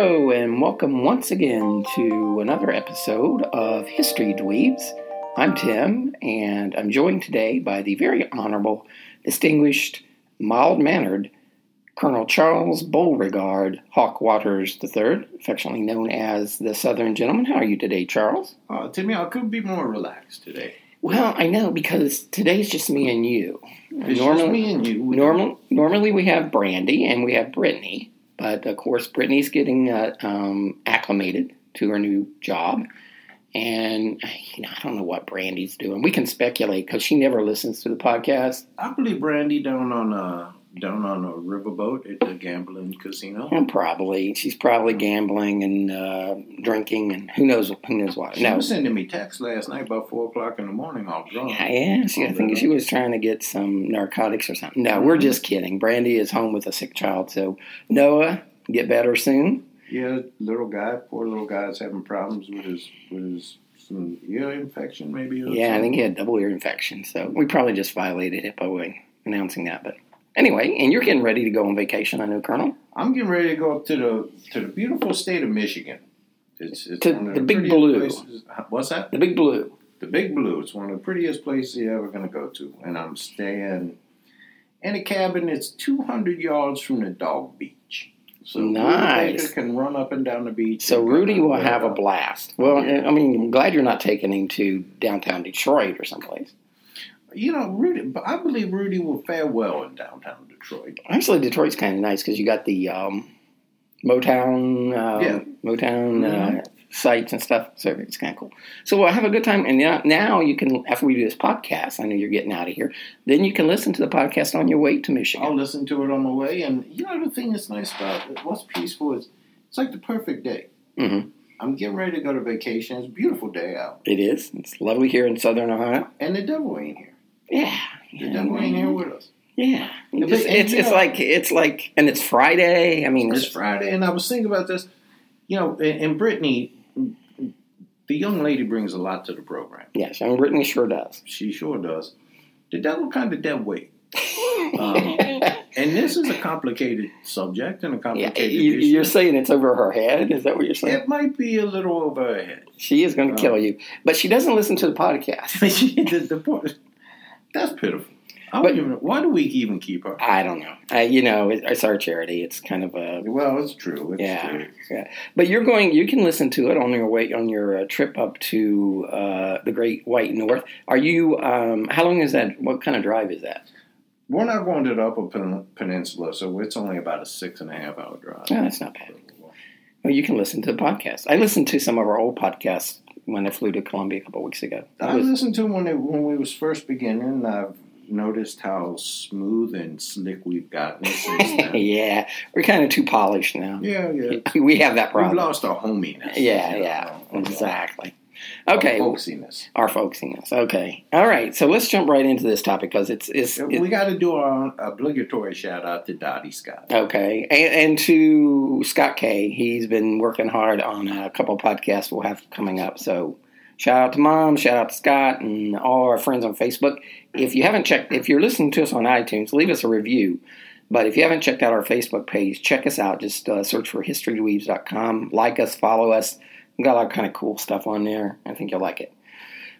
Hello, and welcome once again to another episode of History Dweebs. I'm Tim, and I'm joined today by the very honorable, distinguished, mild mannered Colonel Charles Beauregard Hawk Waters III, affectionately known as the Southern Gentleman. How are you today, Charles? Uh, Timmy, I could be more relaxed today. Well, I know because today's just me and you. It's just me and you. Normal, normally we have Brandy and we have Brittany, but of course Brittany's getting uh, um, acclimated to her new job, and you know I don't know what Brandy's doing. We can speculate because she never listens to the podcast. I believe Brandy down on a down on a riverboat at the gambling casino. And probably she's probably gambling and uh, drinking and who knows who knows what. She no, was sending me texts last night about four o'clock in the morning, all drunk. Yeah, yeah. She, I think she was trying to get some narcotics or something. No, we're just kidding. Brandy is home with a sick child, so Noah, get better soon. Yeah, little guy, poor little guy, is having problems with his with his some ear infection, maybe. Or Yeah, I think he had double ear infection, so we probably just violated it by announcing that. But anyway, and you're getting ready to go on vacation, I know, Colonel. I'm getting ready to go up to the to the beautiful state of Michigan. It's, it's To one of the Big Blue. places- What's that? The Big Blue. The Big Blue. It's one of the prettiest places you're ever going to go to. And I'm staying in a cabin that's 200 yards from the dog beach. So Nice. Can run up and down the beach. So Rudy will have a blast. Well, I mean, I'm glad you're not taking him to downtown Detroit or someplace. You know, Rudy. but I believe Rudy will fare well in downtown Detroit. Actually, Detroit's kind of nice because you got the um, Motown, uh, Yeah. Motown uh, Mhm. sites and stuff. So it's kind of cool. So we'll have a good time. And now, now you can, after we do this podcast, I know you're getting out of here. Then you can listen to the podcast on your way to Michigan. I'll listen to it on my way. And you know, the thing that's nice about it, what's peaceful is it's like the perfect day. Mhm. I'm getting ready to go to vacation. It's a beautiful day out, It is. It's lovely here in Southern Ohio. and the devil ain't here. Yeah. The devil ain't here with us. Yeah. Yeah, Just- but- it's it's know- like it's like and it's Friday. I mean, It's Friday, and I was thinking about this. You know, in, in Brittany, the young lady brings a lot to the program. yes, and Brittany sure does. She sure does. The devil kind of dead weight. Um, and this is a complicated subject and a Yeah, complicated you, issue. you're saying it's over her head. Is that what you're saying? it might be a little over her head. She is going to Uh, kill you, but she doesn't listen to the podcast. the, the point, that's pitiful. I But- even, why do we even keep her? I don't know. Uh, you know, it, it's our charity. It's kind of a Well, it's true. It's yeah, true. yeah. But you're going. You can listen to it on your way on your uh, trip up to uh, the Great White North. Are you? Um, how long is that? What kind of drive is that? We're not going to the Upper Pen- Peninsula, so it's only about a six and a half hour drive. Oh, that's not bad. Well, you can listen to the podcast. I listened to some of our old podcasts when I flew to Columbia a couple weeks ago. That I was- listened to when it, when we was first beginning. and I've noticed how smooth and slick we've gotten since then. yeah, we're kind of too polished now. yeah, yeah. We have that problem. We've lost our hominess. Yeah, yeah, our- exactly. our Okay, folksiness. our folksiness. Okay, all right. So let's jump right into this topic because it's it's, it's we got to do our obligatory shout out to Dottie Scott. okay. And, and to Scott K, he's been working hard on a couple podcasts we'll have coming up. So shout out to Mom, shout out to Scott, and all our friends on Facebook. If you haven't checked, if you're listening to us on iTunes, leave us a review. But if you haven't checked out our Facebook page, check us out. Just uh, search for historydweebs.com. Like us, follow us. Got a lot of kind of cool stuff on there. I think you'll like it.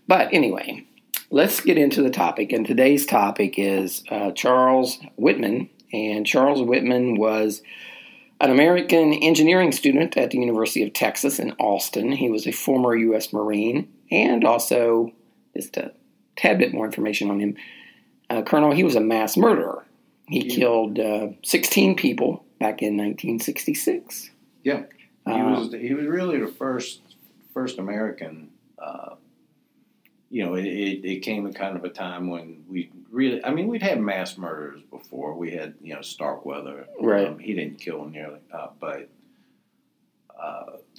But anyway, let's get into the topic. And today's topic is uh, Charles Whitman. And Charles Whitman was an American engineering student at the University of Texas in Austin. He was a former U.S. Marine and also, just a tad bit more information on him, uh, Colonel, he was a mass murderer. He killed uh, 16 people back in 1966. Yeah, he Uh, was he was really the first first American. Uh, you know, it, it, it came at kind of a time when we really. I mean, we'd had mass murders before. We had you know Starkweather. Right. Um, he didn't kill nearly, uh, but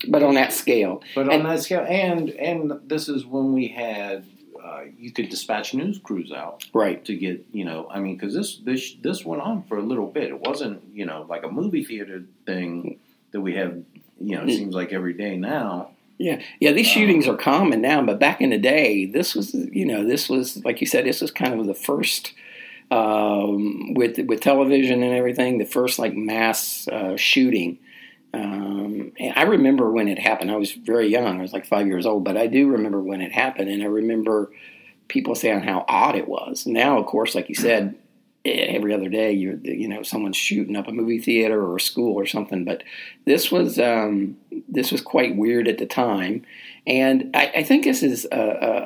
But on that scale, but on And- that scale, and and this is when we had. Uh, you could dispatch news crews out right? to get you know i mean because this this this went on for a little bit it wasn't you know like a movie theater thing that we have you know it seems like every day now Yeah, yeah. These shootings are common now, but back in the day, this was, you know, this was like you said, this was kind of the first um, with with television and everything, the first like mass uh, shooting. Um, and I remember when it happened. I was very young. I was like five years old, but I do remember when it happened, and I remember people saying how odd it was. Now, of course, like you said, every other day you're you know someone's shooting up a movie theater or a school or something. But this was um, this was quite weird at the time, and I, I think this is a,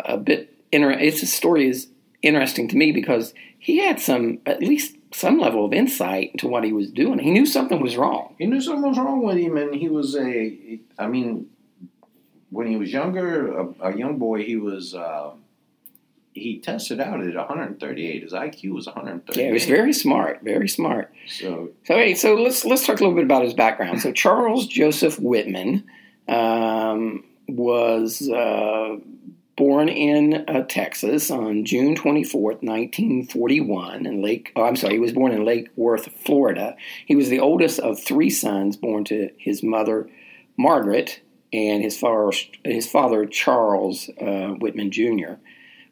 a, a bit It's a story is interesting to me because he had some at least some level of insight into what he was doing. He knew something was wrong. he knew something was wrong with him and he was a i mean when he was younger a, a young boy he was uh, he tested out at 138 his iq was 138 Yeah, he was very smart, very smart. so So, hey, so let's let's talk a little bit about his background. So, Charles Joseph Whitman um, was uh, born in uh, Texas on June twenty fourth, nineteen forty one, in Lake. Oh, I'm sorry, he was born in Lake Worth, Florida. He was the oldest of three sons born to his mother, Margaret, and his father, his father Charles uh, Whitman Jr.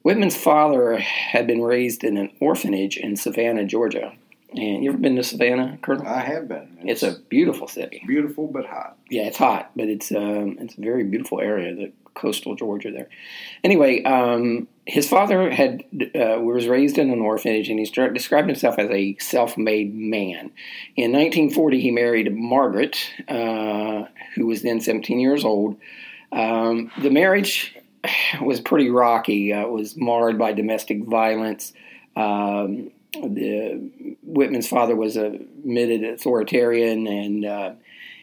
Whitman's father had been raised in an orphanage in Savannah, Georgia. And you ever been to Savannah, Colonel? i have been It's a beautiful city. beautiful but hot Yeah, it's hot, but it's um, it's a very beautiful area, the coastal Georgia there. Anyway, um, his father had uh, was raised in an orphanage, and he described himself as a self-made man. In 1940, he married Margaret, uh, who was then 17 years old. Um, the marriage was pretty rocky. Uh, it was marred by domestic violence. Um, the Whitman's father was a admitted authoritarian, and uh,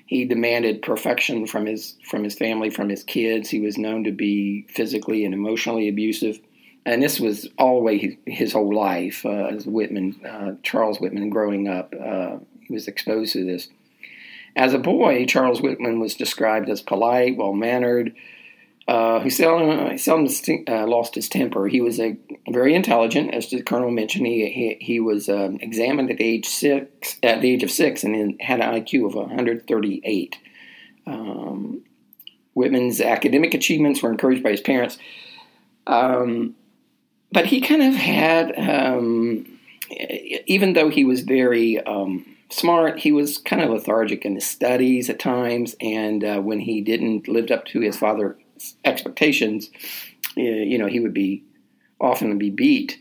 he demanded perfection from his from his family, from his kids. He was known to be physically and emotionally abusive, and this was all the way his, his whole life. Uh, as Whitman, uh, Charles Whitman, growing up, uh, he was exposed to this. As a boy, Charles Whitman was described as polite, well mannered. He seldom, seldom uh, lost his temper. He was a very intelligent, as the colonel mentioned. He he, he was um, examined at age six, at the age of six, and had an IQ of 138. Um, Whitman's academic achievements were encouraged by his parents, um, but he kind of had, um, even though he was very um, smart, he was kind of lethargic in his studies at times, and uh, when he didn't lived up to his father's expectations, uh, you know, he would be often be beat.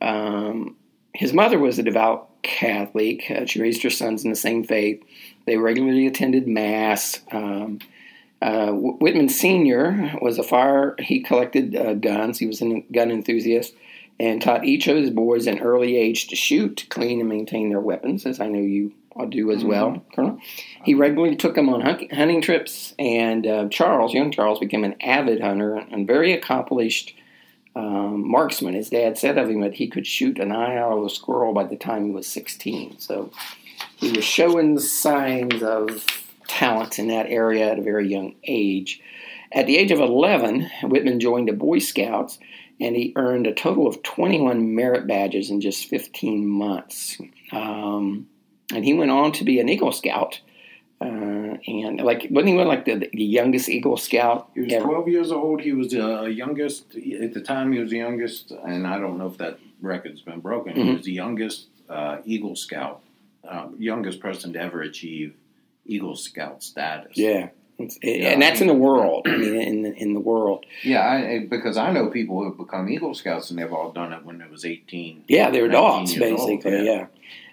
Um, his mother was a devout Catholic. Uh, she raised her sons in the same faith. They regularly attended mass. Um, uh, Whitman Sr. was a fire. He collected uh, guns. He was a gun enthusiast and taught each of his boys an early age to shoot, clean, and maintain their weapons, as I know you all do as well, Colonel. He regularly took them on hunting trips, and uh, Charles, young Charles, became an avid hunter and very accomplished um, marksman. His dad said of him that he could shoot an eye out of a squirrel by the time he was 16. So he was showing signs of talent in that area at a very young age. At the age of 11, Whitman joined the Boy Scouts and he earned a total of 21 merit badges in just 15 months. Um, and he went on to be an Eagle Scout. Uh, and like, wasn't he like the, the youngest Eagle Scout? He was ever? 12 years old. He was the youngest at the time. He was the youngest, and I don't know if that record's been broken. He Mhm. was the youngest uh, Eagle Scout, um, youngest person to ever achieve Eagle Scout status. Yeah. It's- Yeah, and that's in the world. I mean, in the, in the world. yeah. I, because I know people who have become Eagle Scouts, and they've all done it when they was 18. Yeah, they were 19 dogs, old, basically. yeah.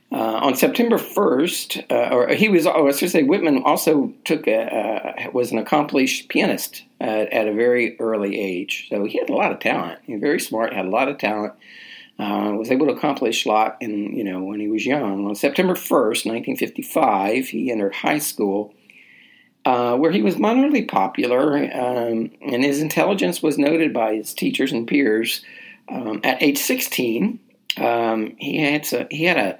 Uh, on September 1st, uh, or he was, oh, I should say, Whitman also took a, uh, was an accomplished pianist at, a very early age. So he had a lot of talent. He was very smart, had a lot of talent. Uh, was able to accomplish a lot in, you know, when he was young. On September 1st, 1955, he entered high school uh, where he was moderately popular, um, and his intelligence was noted by his teachers and peers. Um, at age 16, um, he had he had a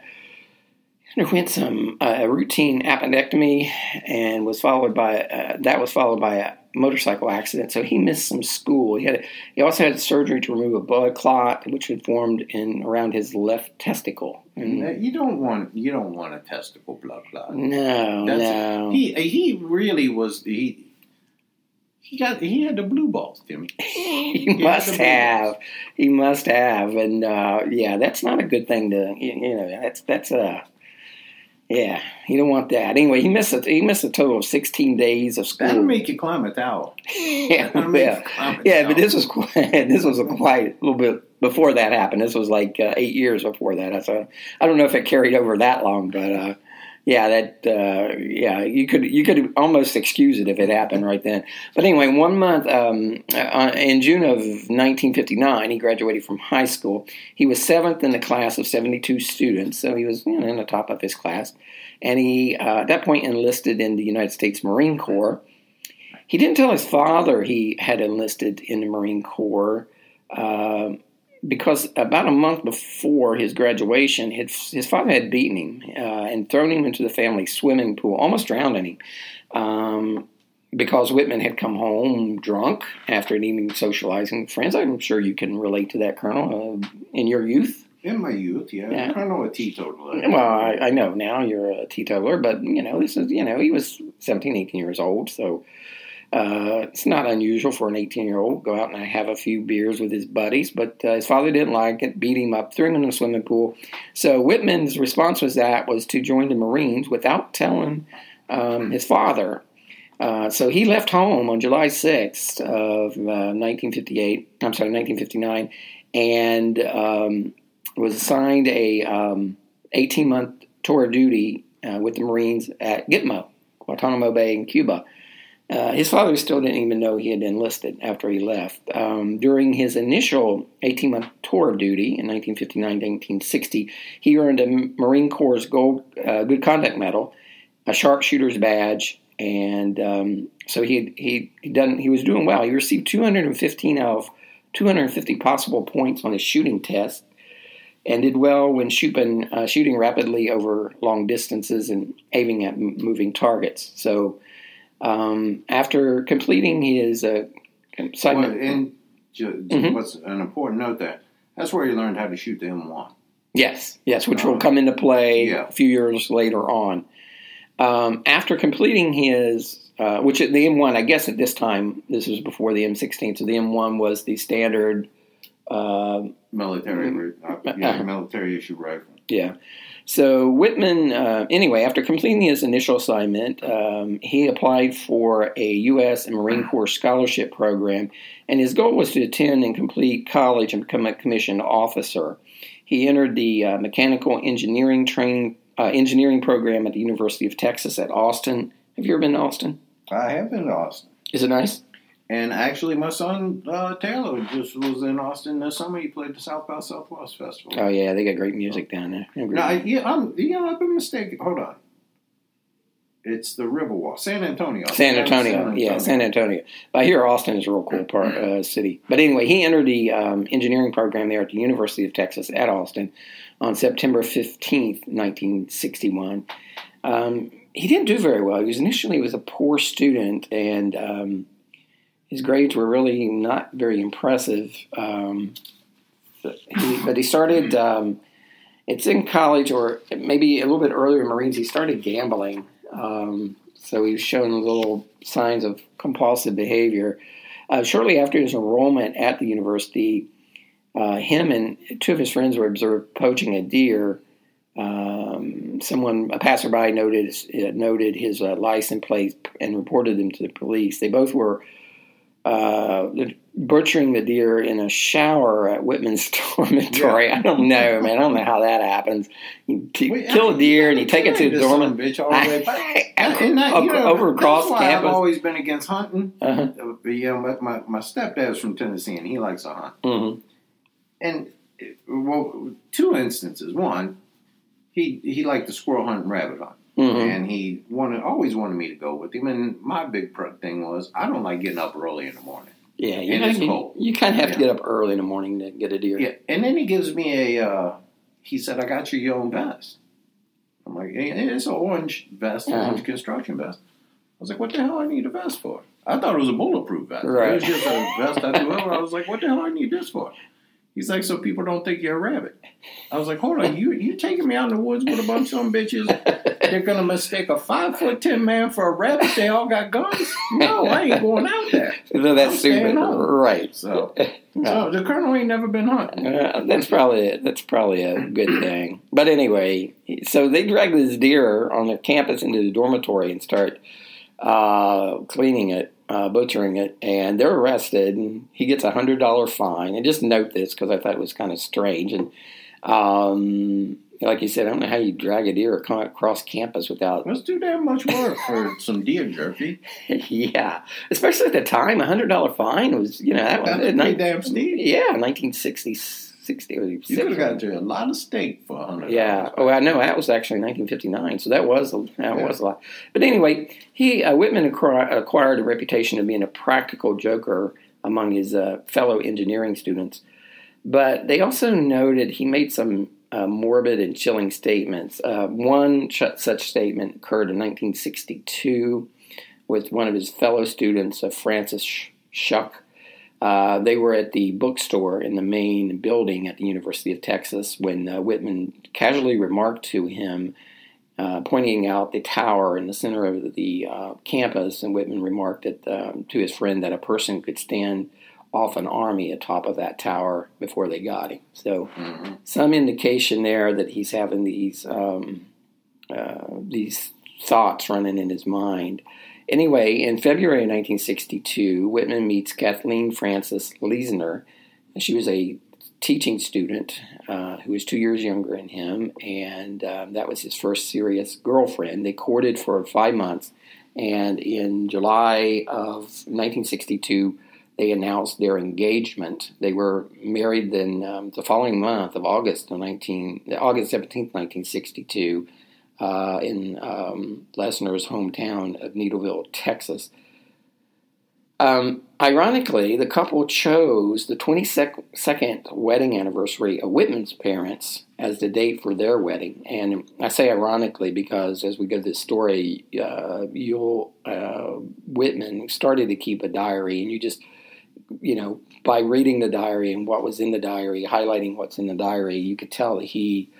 underwent some uh, routine appendectomy and was followed by uh, that was followed by a motorcycle accident. So he missed some school. He had he also had surgery to remove a blood clot which had formed in around his left testicle. And you don't want you don't want a testicle blood clot. No, That's, no. He he really was he. He got he had the blue balls, Timmy. he, he must have. Balls. He must have, and uh, yeah, that's not a good thing to you, you know. That's that's a yeah, you don't want that. Anyway, he missed a, he missed a total of 16 days of school. That'll make you climb a tower. yeah, yeah, yeah but this was quite, this was a quite a little bit before that happened. This was like uh, eight years before that. So I don't know if it carried over that long, but uh, yeah, that uh, yeah, you could you could almost excuse it if it happened right then. But anyway, one month um, uh, in June of 1959, he graduated from high school. He was seventh in the class of 72 students, so he was you know, in the top of his class. And he uh, at that point enlisted in the United States Marine Corps. He didn't tell his father he had enlisted in the Marine Corps. Uh, because about a month before his graduation, his, his father had beaten him uh, and thrown him into the family swimming pool, almost drowning him. Um, because Whitman had come home drunk after an evening socializing with friends. I'm sure you can relate to that, Colonel, uh, in your youth. In my youth, yeah. yeah. Know a teetotaler. Well, I, I, know now you're a teetotaler, but, you know, this is, you know, he was 17, 18 years old, so uh, it's not unusual for an 18 year old to go out and have a few beers with his buddies, but uh, his father didn't like it, beat him up, threw him in the swimming pool. So Whitman's response was that was to join the Marines without telling um, his father. Uh, so he left home on July 6th of 1958. Uh, I'm sorry, 1959, and um, was assigned a um, 18 month tour of duty uh, with the Marines at Gitmo, Guantanamo Bay in Cuba. Uh, his father still didn't even know he had enlisted after he left. Um, during his initial 18 month tour of duty in 1959 1960, he earned a Marine Corps Gold uh, Good Conduct Medal, a sharpshooter's badge, and um, so he he he done he was doing well. He received 215 out of 250 possible points on his shooting test, and did well when shooting uh, shooting rapidly over long distances and aiming at moving targets. So um, after completing his uh, assignment, well, and mm-hmm. what's an important note there? That's where he learned how to shoot the M1. Yes, yes, which um, will come into play yeah. a few years later on. Um, after completing his, uh, which the M1, I guess at this time, this was before the M16, so the M1 was the standard uh, military, mm-hmm. uh, yeah, military issue rifle. Yeah. So Whitman, uh, anyway, after completing his initial assignment, um, he applied for a U.S. and Marine Corps scholarship program, and his goal was to attend and complete college and become a commissioned officer. He entered the uh, mechanical engineering training uh, engineering program at the University of Texas at Austin. Have you ever been to Austin? I have been to Austin. Is it nice? And actually, my son uh, Taylor just was in Austin this summer. He played the South by Southwest Festival. Oh yeah, they got great music down there. No, I, yeah, I'm yeah, I've been mistaken. Hold on, it's the Riverwalk, San Antonio. San Antonio, San Antonio. yeah, San Antonio. I hear Austin is a real cool part uh, city. But anyway, he entered the um, engineering program there at the University of Texas at Austin on September fifteenth, nineteen sixty one. Um, he didn't do very well. He was initially he was a poor student and. Um, his grades were really not very impressive. Um, but, he, but, he, started. Um, it's in college, or maybe a little bit earlier in Marines. He started gambling, um, so he was showing little signs of compulsive behavior. Uh, shortly after his enrollment at the university, uh, him and two of his friends were observed poaching a deer. Um, someone, a passerby, noted uh, noted his uh, license plate and reported them to the police. They both were uh, butchering the deer in a shower at Whitman's dormitory. Yeah. I don't know, man. I don't know how that happens. You t- Wait, kill a deer and you take it to the dormitory. Bitch all the way back. that, you know, over across that's why campus. I've always been against hunting. Uh-huh. Uh, you know, my, my, stepdad's from Tennessee and he likes to hunt. Mm-hmm. And well, two instances. One, he he liked the squirrel hunt and rabbit hunt, Mhm. and he wanted always wanted me to go with him. And my big thing was I don't like getting up early in the morning. Yeah, you, And know, it's you, cold. you kind of have to get up early in the morning to get a deer. Yeah, and then he gives me a. Uh, he said, "I got you your own vest." I'm like, "Yeah, "It's an orange vest, Uh-huh. orange construction vest." I was like, "What the hell I need a vest for?" I thought it was a bulletproof vest. Right. It was just a vest I threw over. I was like, "What the hell I need this for?" He's like, "So people don't think you're a rabbit." I was like, "Hold on, you you taking me out in the woods with a bunch of them bitches? They're gonna mistake a five foot ten man for a rabbit? They all got guns? No, I ain't going out there." So that's I'm stupid, right? So, so the colonel ain't never been hunting. Uh, that's probably that's probably a good thing. But anyway, so they drag this deer on their campus into the dormitory and start uh, cleaning it, uh, butchering it, and they're arrested. And he gets a hundred dollar fine. And just note this because I thought it was kind of strange. And um, like you said, I don't know how you drag a deer across campus without. That's too damn much work for some deer jerky. yeah, especially at the time, a hundred dollar fine was you know that was pretty nine- damn steep. Yeah, nineteen sixty sixty or You could have got to a lot of steak for a hundred. Yeah. Oh, I know that was actually 1959, so that was a, that Yeah. was a lot. But anyway, he uh, Whitman acquired, acquired a reputation of being a practical joker among his uh, fellow engineering students. But they also noted he made some uh, morbid and chilling statements. Uh, one ch- such statement occurred in 1962 with one of his fellow students, uh, Francis Sh- Schuck. Uh, they were at the bookstore in the main building at the University of Texas when uh, Whitman casually remarked to him, uh, pointing out the tower in the center of the uh, campus, and Whitman remarked that, um, to his friend that a person could stand off an army atop of that tower before they got him. So, some indication there that he's having these um, uh, these thoughts running in his mind. Anyway, in February of 1962, Whitman meets Kathleen Frances Leissner. She was a teaching student uh, who was two years younger than him, and um, that was his first serious girlfriend. They courted for five months, and in July of 1962, they announced their engagement. They were married then um, the following month of August of 19, August 17th, 1962 uh, in um, Leissner's hometown of Needville, Texas. Um, ironically, the couple chose the 22nd wedding anniversary of Whitman's parents as the date for their wedding. And I say ironically because as we go through the story, uh, you'll uh, Whitman started to keep a diary, and you just you know by reading the diary and what was in the diary, highlighting what's in the diary, you could tell that he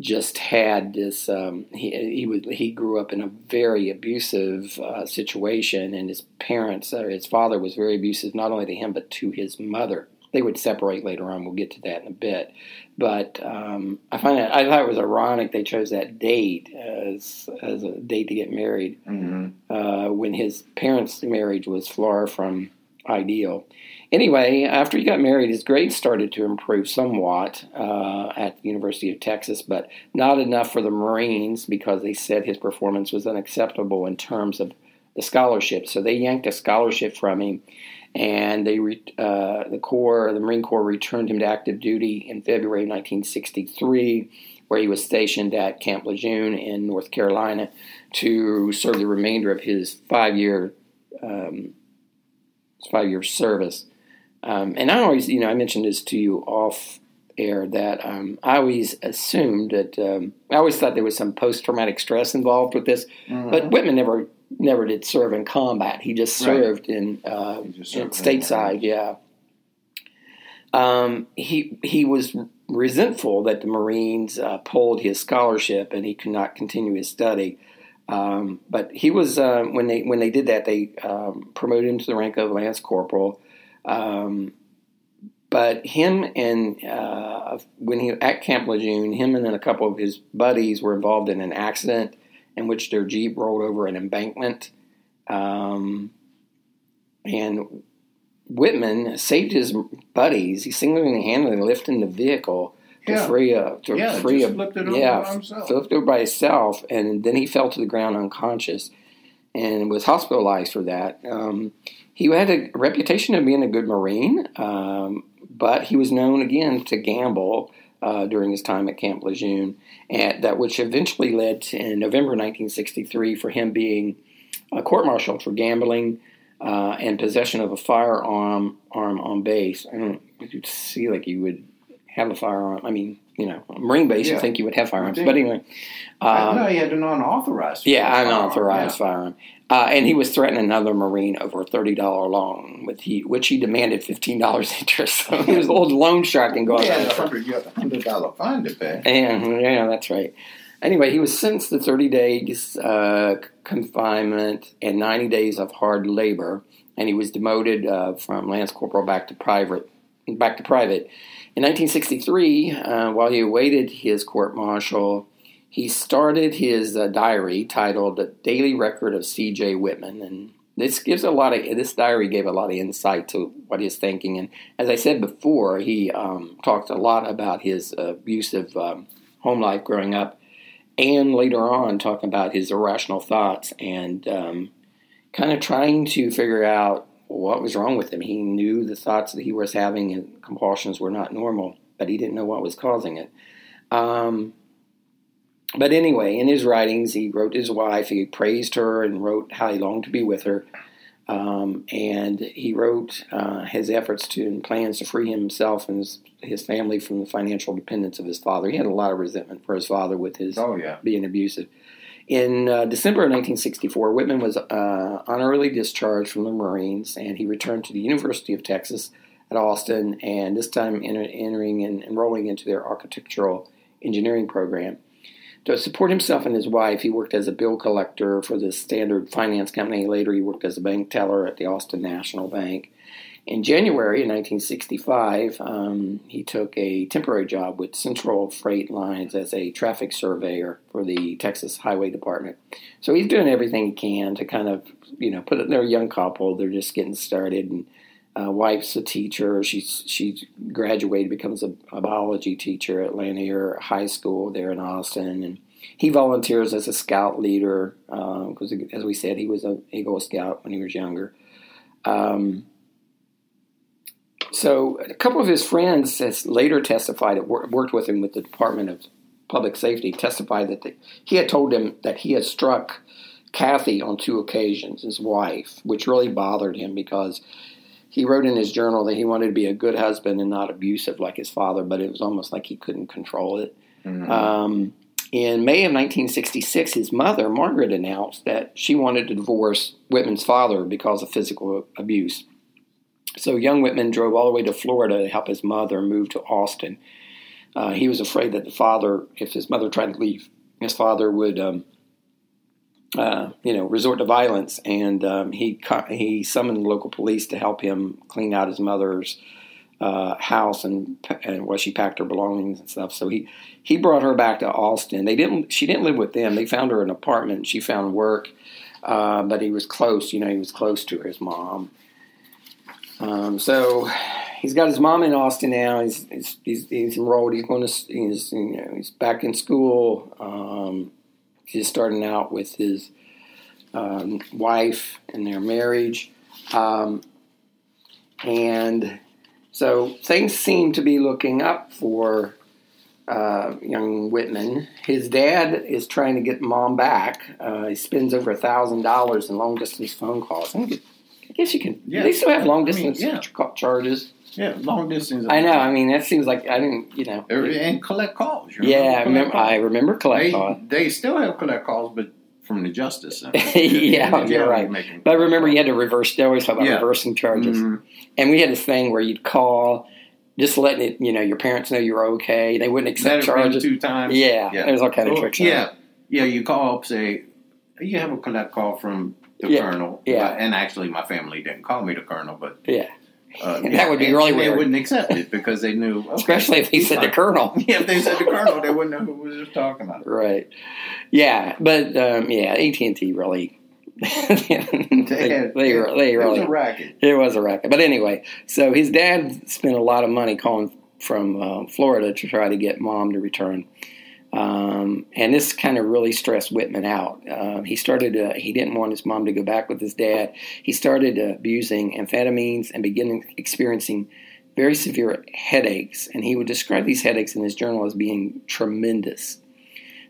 just had this. Um, he he was he grew up in a very abusive uh, situation, and his parents, or his father, was very abusive not only to him but to his mother. They would separate later on. We'll get to that in a bit. But um, I find it, I thought it was ironic they chose that date as as a date to get married Mm-hmm. uh, when his parents' marriage was far from ideal. Anyway, after he got married, his grades started to improve somewhat uh, at the University of Texas, but not enough for the Marines because they said his performance was unacceptable in terms of the scholarship. So they yanked a scholarship from him, and they re- uh, the Corps, the Marine Corps, returned him to active duty in February 1963, where he was stationed at Camp Lejeune in North Carolina to serve the remainder of his five-year um, five-year service. Um, and I always, you know, I mentioned this to you off air that um, I always assumed that um, I always thought there was some post-traumatic stress involved with this, but Whitman never never did serve in combat. He just Right. served in, uh, just served in stateside. Yeah. Um, he he was resentful that the Marines uh, pulled his scholarship and he could not continue his study. Um, but he was uh, when they when they did that they um, promoted him to the rank of lance corporal. Um, but him and uh, when he at Camp Lejeune, him and then a couple of his buddies were involved in an accident in which their jeep rolled over an embankment, um, and Whitman saved his buddies. He single-handedly lifted the vehicle to Yeah. free up to Yeah, free just a flipped it over yeah by himself. flipped over by himself, and then he fell to the ground unconscious and was hospitalized for that. Um, he had a reputation of being a good Marine, um, but he was known again to gamble uh, during his time at Camp Lejeune, and that which eventually led to, in November 1963 for him being uh, court-martialed for gambling uh, and possession of a firearm arm on base. I don't you'd see like you would have a firearm. I mean, you know, a Marine base, Yeah. you think you would have firearms, but anyway. Um, know he had an unauthorized. yeah, firearm, unauthorized yeah. firearm. Uh, and he was threatening another Marine over a thirty dollar loan, with he which he demanded fifteen dollars interest. So he was a little loan shark and going. A hundred hundred dollar fine to pay. And yeah, that's right. Anyway, he was sentenced to 30 days uh, confinement and 90 days of hard labor, and he was demoted uh, from lance corporal back to private. Back to private. In 1963, uh, while he awaited his court martial, he started his uh, diary titled "The Daily Record of C.J. Whitman," and this gives a lot of this diary gave a lot of insight to what he's thinking. And as I said before, he um, talked a lot about his abusive um, home life growing up, and later on talking about his irrational thoughts and um, kind of trying to figure out what was wrong with him. He knew the thoughts that he was having and compulsions were not normal, but he didn't know what was causing it. Um, but anyway, in his writings, he wrote his wife. He praised her and wrote how he longed to be with her. Um, and he wrote uh, his efforts to and plans to free himself and his, his family from the financial dependence of his father. He had a lot of resentment for his father with his Oh yeah. being abusive. In uh, December of 1964, Whitman was uh, honorably discharged from the Marines, and he returned to the University of Texas at Austin, and this time enter- entering and enrolling into their architectural engineering program. To support himself and his wife, he worked as a bill collector for the Standard Finance Company. Later, he worked as a bank teller at the Austin National Bank. In January of 1965, um, he took a temporary job with Central Freight Lines as a traffic surveyor for the Texas Highway Department. So he's doing everything he can to kind of, you know, put it. They're a young couple. They're just getting started, and uh, wife's a teacher. She's she graduated, becomes a, a biology teacher at Lanier High School there in Austin, and he volunteers as a scout leader because, as we said, he was a Eagle Scout when he was younger. Um, so a couple of his friends has later testified, that worked with him with the Department of Public Safety, testified that the, he had told him that he had struck Kathy on two occasions, his wife, which really bothered him because he wrote in his journal that he wanted to be a good husband and not abusive like his father, but it was almost like he couldn't control it. Um, in May of 1966, his mother, Margaret, announced that she wanted to divorce Whitman's father because of physical abuse. So young Whitman drove all the way to Florida to help his mother move to Austin. Uh, he was afraid that the father, if his mother tried to leave, his father would, um, uh, you know, resort to violence. And um, he he summoned the local police to help him clean out his mother's uh, house and and where she packed her belongings and stuff. So he he brought her back to Austin. They didn't she didn't live with them. They found her an apartment. She found work, uh, but he was close. You know, he was close to his mom. Um, so he's got his mom in Austin now. He's he's, he's, he's enrolled. He's going to he's you know he's back in school. Um, he's starting out with his um, wife and their marriage, um, and so things seem to be looking up for uh, young Whitman. His dad is trying to get mom back. Uh, he spends over a thousand dollars in long distance phone calls. I, think I guess you can. Yeah. They still have long I mean, distance yeah. ch- charges. Yeah, long distance. I know. I mean, that seems like I didn't. You know. And collect calls. you Yeah, I remember. calls. I remember collect They, call. they still have collect calls, but from the Justice Center. yeah, you're right. making But I remember you had to reverse. They always talk about Yeah. reversing charges, Mhm. and we had this thing where you'd call, just letting it. You know, your parents know you're okay. They wouldn't accept charges. two times. Yeah, there's all kind of Oh, tricks. Yeah, yeah. You call up, say you have a collect call from the Yeah, colonel. yeah. But- and actually, my family didn't call me the colonel, but yeah. uh, That would be and- really and They weird. wouldn't accept it because they knew, okay, Especially if they said the colonel. Yeah, if they said the colonel, they wouldn't know who was talking about. Right. Yeah, but um, yeah, AT and T really. they, had- they, were- they it was really a racket. It was a racket. But anyway, so his dad spent a lot of money calling from uh, Florida to try to get mom to return. Um, and this kind of really stressed Whitman out. Uh, he started, uh, he didn't want his mom to go back with his dad. He started abusing amphetamines and beginning experiencing very severe headaches. And he would describe these headaches in his journal as being tremendous.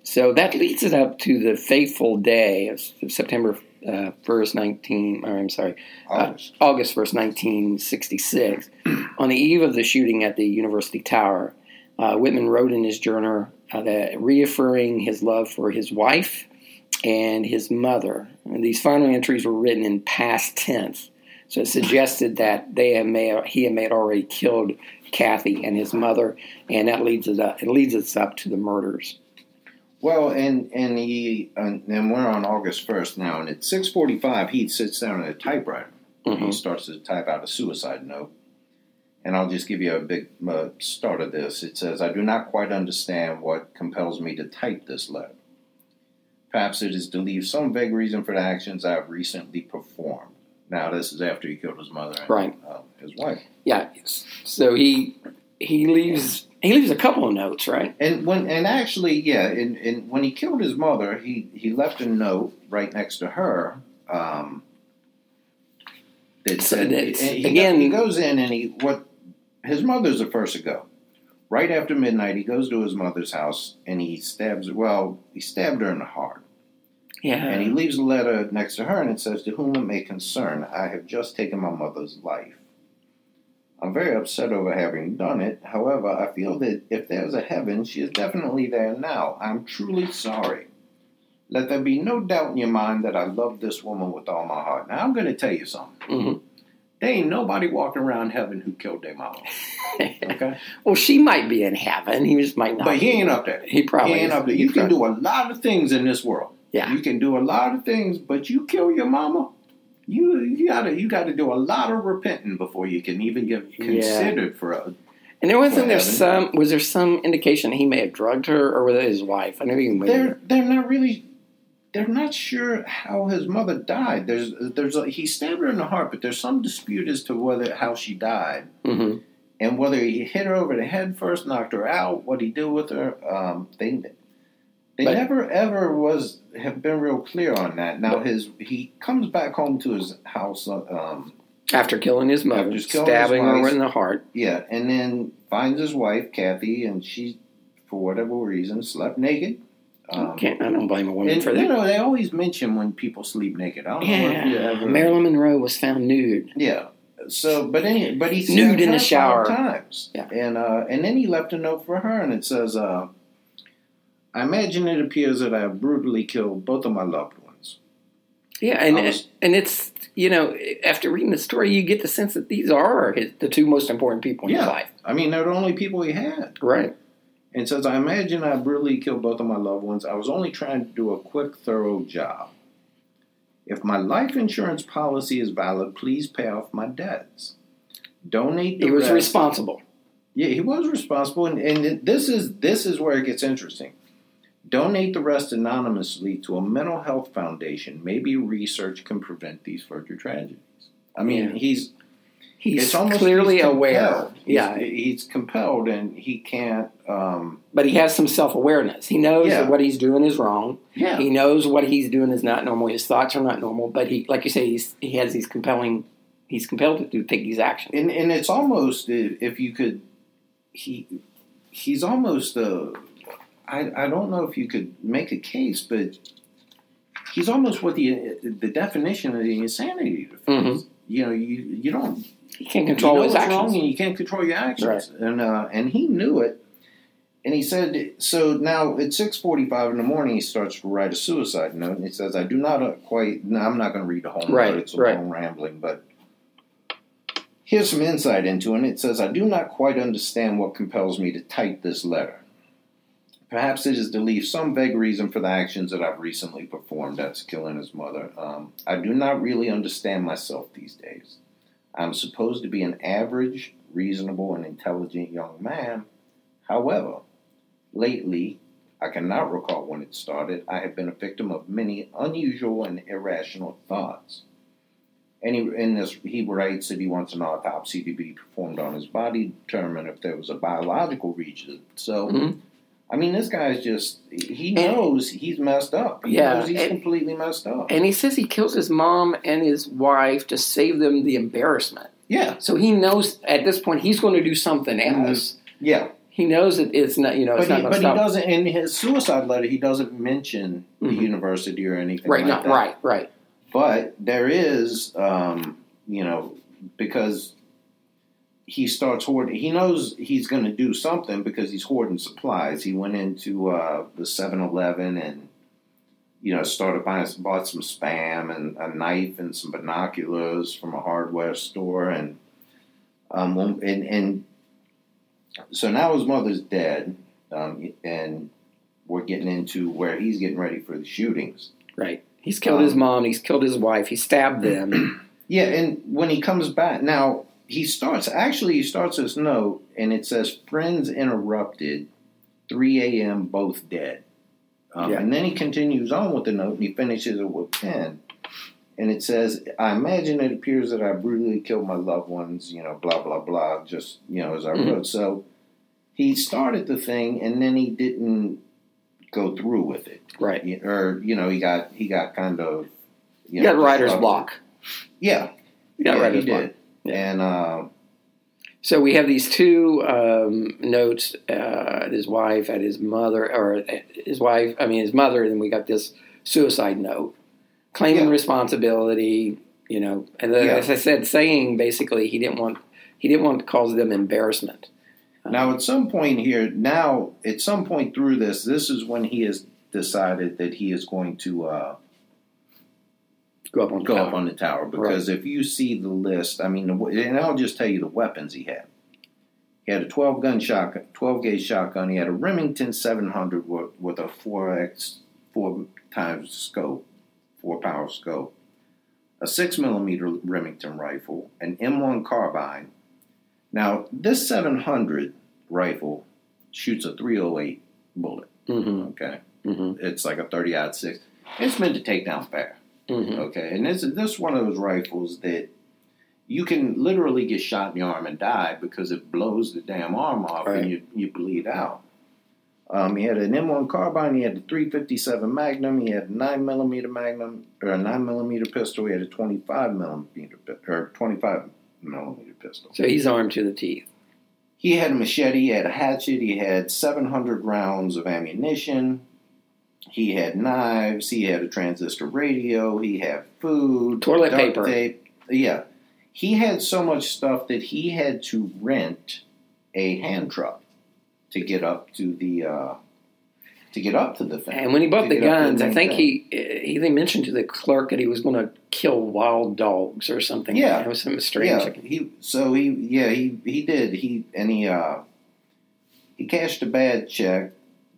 So that leads it up to the fateful day of September uh, 1st, 19, or I'm sorry, August. Uh, August 1st, 1966. on the eve of the shooting at the University Tower, uh, Whitman wrote in his journal uh, that reaffirming his love for his wife and his mother. And these final entries were written in past tense, so it suggested that they may, he had may had already killed Kathy and his mother, and that leads us up, it leads us up to the murders. Well, and and he and we're on August first now, and at six forty five, he sits down at a typewriter. Mm-hmm. He starts to type out a suicide note, and I'll just give you a big uh, start of this. It says, "I do not quite understand what compels me to type this letter. Perhaps it is to leave some vague reason for the actions I have recently performed." Now, this is after he killed his mother and Right. uh, his wife. Yeah, so he he leaves he leaves a couple of notes, right? And when and actually, yeah, and, and when he killed his mother, he he left a note right next to her. Um, that So said, that's- and he, again- he goes in and he what his mother's the first to go. Right after midnight, he goes to his mother's house and he stabs. Well, he stabbed her in the heart, Yeah, and he leaves a letter next to her, and it says, "To whom it may concern, I have just taken my mother's life." I'm very upset over having done it. However, I feel that if there's a heaven, she is definitely there now. I'm truly sorry. Let there be no doubt in your mind that I love this woman with all my heart. Now, I'm going to tell you something. Mhm. There ain't nobody walking around heaven who killed their mama. Okay? well, she might be in heaven. He just might not. but he ain't up there. He probably He ain't is. up there. He You can probably- do a lot of things in this world. Yeah. You can do a lot of things, but you kill your mama. You you gotta you gotta do a lot of repenting before you can even get considered for a And there wasn't there some was there some indication that he may have drugged her or was it his wife? I know you they're they're not really they're not sure how his mother died. There's there's a, he stabbed her in the heart, but there's some dispute as to whether how she died hmm and whether he hit her over the head first, knocked her out, what he did with her. Um, they they But- never ever was have been real clear on that. Now his he comes back home to his house. uh, Um, After killing his mother, killing stabbing his her in the heart. yeah, and then finds his wife Kathy, and she for whatever reason slept naked. Um, Can't, I don't blame a woman And for that. you know, they always mention when people sleep naked. I don't know if you yeah, ever. Marilyn Monroe was found nude. Yeah. So, but any, but he Nude in the shower. times. Yeah. And uh, and then he left a note for her, and it says, uh, "I imagine it appears that I have brutally killed both of my loved ones." Yeah, and was- and it's you know after reading the story, you get the sense that these are his, the two most important people in his Yeah. life. I mean, they're the only people he had. Right. And says, I imagine I brutally killed both of my loved ones. I was only trying to do a quick, thorough job. If my life insurance policy is valid, please pay off my debts. Donate the He was rest- responsible. Yeah, he was responsible, and, and this is this is where it gets interesting. Donate the rest anonymously to a mental health foundation. Maybe research can prevent these further tragedies. I mean, Yeah. he's He's it's almost clearly he's aware. He's- Yeah, he's compelled, and he can't. Um, but he has some self awareness. He knows Yeah. that what he's doing is wrong. yeah, He knows what he's doing is not normal. His thoughts are not normal. But he, like you say, he's, he has these compelling. He's compelled to do, take these actions. and and it's almost if you could, he he's almost a. I I don't know if you could make a case, but he's almost what the the definition of the insanity defense. You know, you you don't He can't control you know his what's wrong actions. and you can't control your actions. And uh, and he knew it. And he said, so now at six forty-five in the morning, he starts to write a suicide note, and he says, "I do not uh, quite. No, I'm not going to read the whole Right, note; it's a right. long rambling, but." Here's some insight into it. and It says, I do not quite understand what compels me to type this letter. Perhaps it is to leave some vague reason for the actions that I've recently performed. That's killing his mother. Um, I do not really understand myself these days. I'm supposed to be an average, reasonable, and intelligent young man. However, lately, I cannot recall when it started, I have been a victim of many unusual and irrational thoughts. And he, in this, he writes that he wants an autopsy to be performed on his body to determine if there was a biological reason. So, Mhm. I mean, this guy's just, he knows he's messed up. He Yeah, knows he's and- completely messed up. And he says he kills his mom and his wife to save them the embarrassment. yeah, So he knows at this point he's going to do something else. yeah. He knows that it's not, you know, it's But, he, but he doesn't, in his suicide letter, he doesn't mention the university or anything Right, like no, that. right, right. But there is, um, you know, because he starts hoarding. He knows he's going to do something because he's hoarding supplies. He went into uh, the 7-Eleven and you know started buying, bought some spam and a knife and some binoculars from a hardware store, and um, and and so now his mother's dead, um, and we're getting into where he's getting ready for the shootings. Right. He's killed his Um, mom. He's killed his wife. He stabbed them. Yeah, and when he comes back, now he starts. Actually, he starts this note, and it says, "Friends interrupted, 3 a.m. Both dead." Um, Yeah. And then he continues on with the note, and he finishes it with pen, and it says, "I imagine it appears that I brutally killed my loved ones." You know, blah blah blah. Just you know, as I Mhm. wrote. So he started the thing, and then he didn't go through with it, right. Or you know, he got he got kind of. You You got writer's block. Yeah, yeah, writer's he block. Yeah. And uh, So we have these two um, notes uh, his wife, at his mother, or his wife, I mean his mother, and then we got this suicide note claiming Yeah. responsibility, you know, and then, Yeah. as I said, saying basically he didn't want he didn't want to cause them embarrassment. now, at some point here, now at some point through this, this is when he has decided that he is going to uh, Go up on go top. up on the tower because if you see the list, I mean, and I'll just tell you the weapons he had. He had a 12 gun shotgun, 12 gauge shotgun. He had a Remington 700 with, with a 4x, four times scope, four power scope, a six millimeter Remington rifle, an M1 carbine. Now, this 700 rifle shoots a 308 bullet. hmm Okay, hmm it's like a 30 out six. It's meant to take down bear. Hmm Okay, and this is this one of those rifles that you can literally get shot in the arm and die because it blows the damn arm off Right. and you you bleed out. Um, he had an M1 carbine. He had a 357 Magnum. He had a nine millimeter Magnum or a nine millimeter pistol. He had a 25 millimeter or 25 millimeter pistol. So he's armed to the teeth. He had a machete. He had a hatchet. He had 700 rounds of ammunition. He had knives. He had a transistor radio. He had food, Toilet paper. tape. Yeah, he had so much stuff that he had to rent a hand truck to get up to the uh, to get up to the thing. And when he bought the get up to guns, I think thing. he he they mentioned to the clerk that he was going to kill wild dogs or something. Yeah. it was something strange. Yeah, he so he yeah he he did he and he uh he cashed a bad check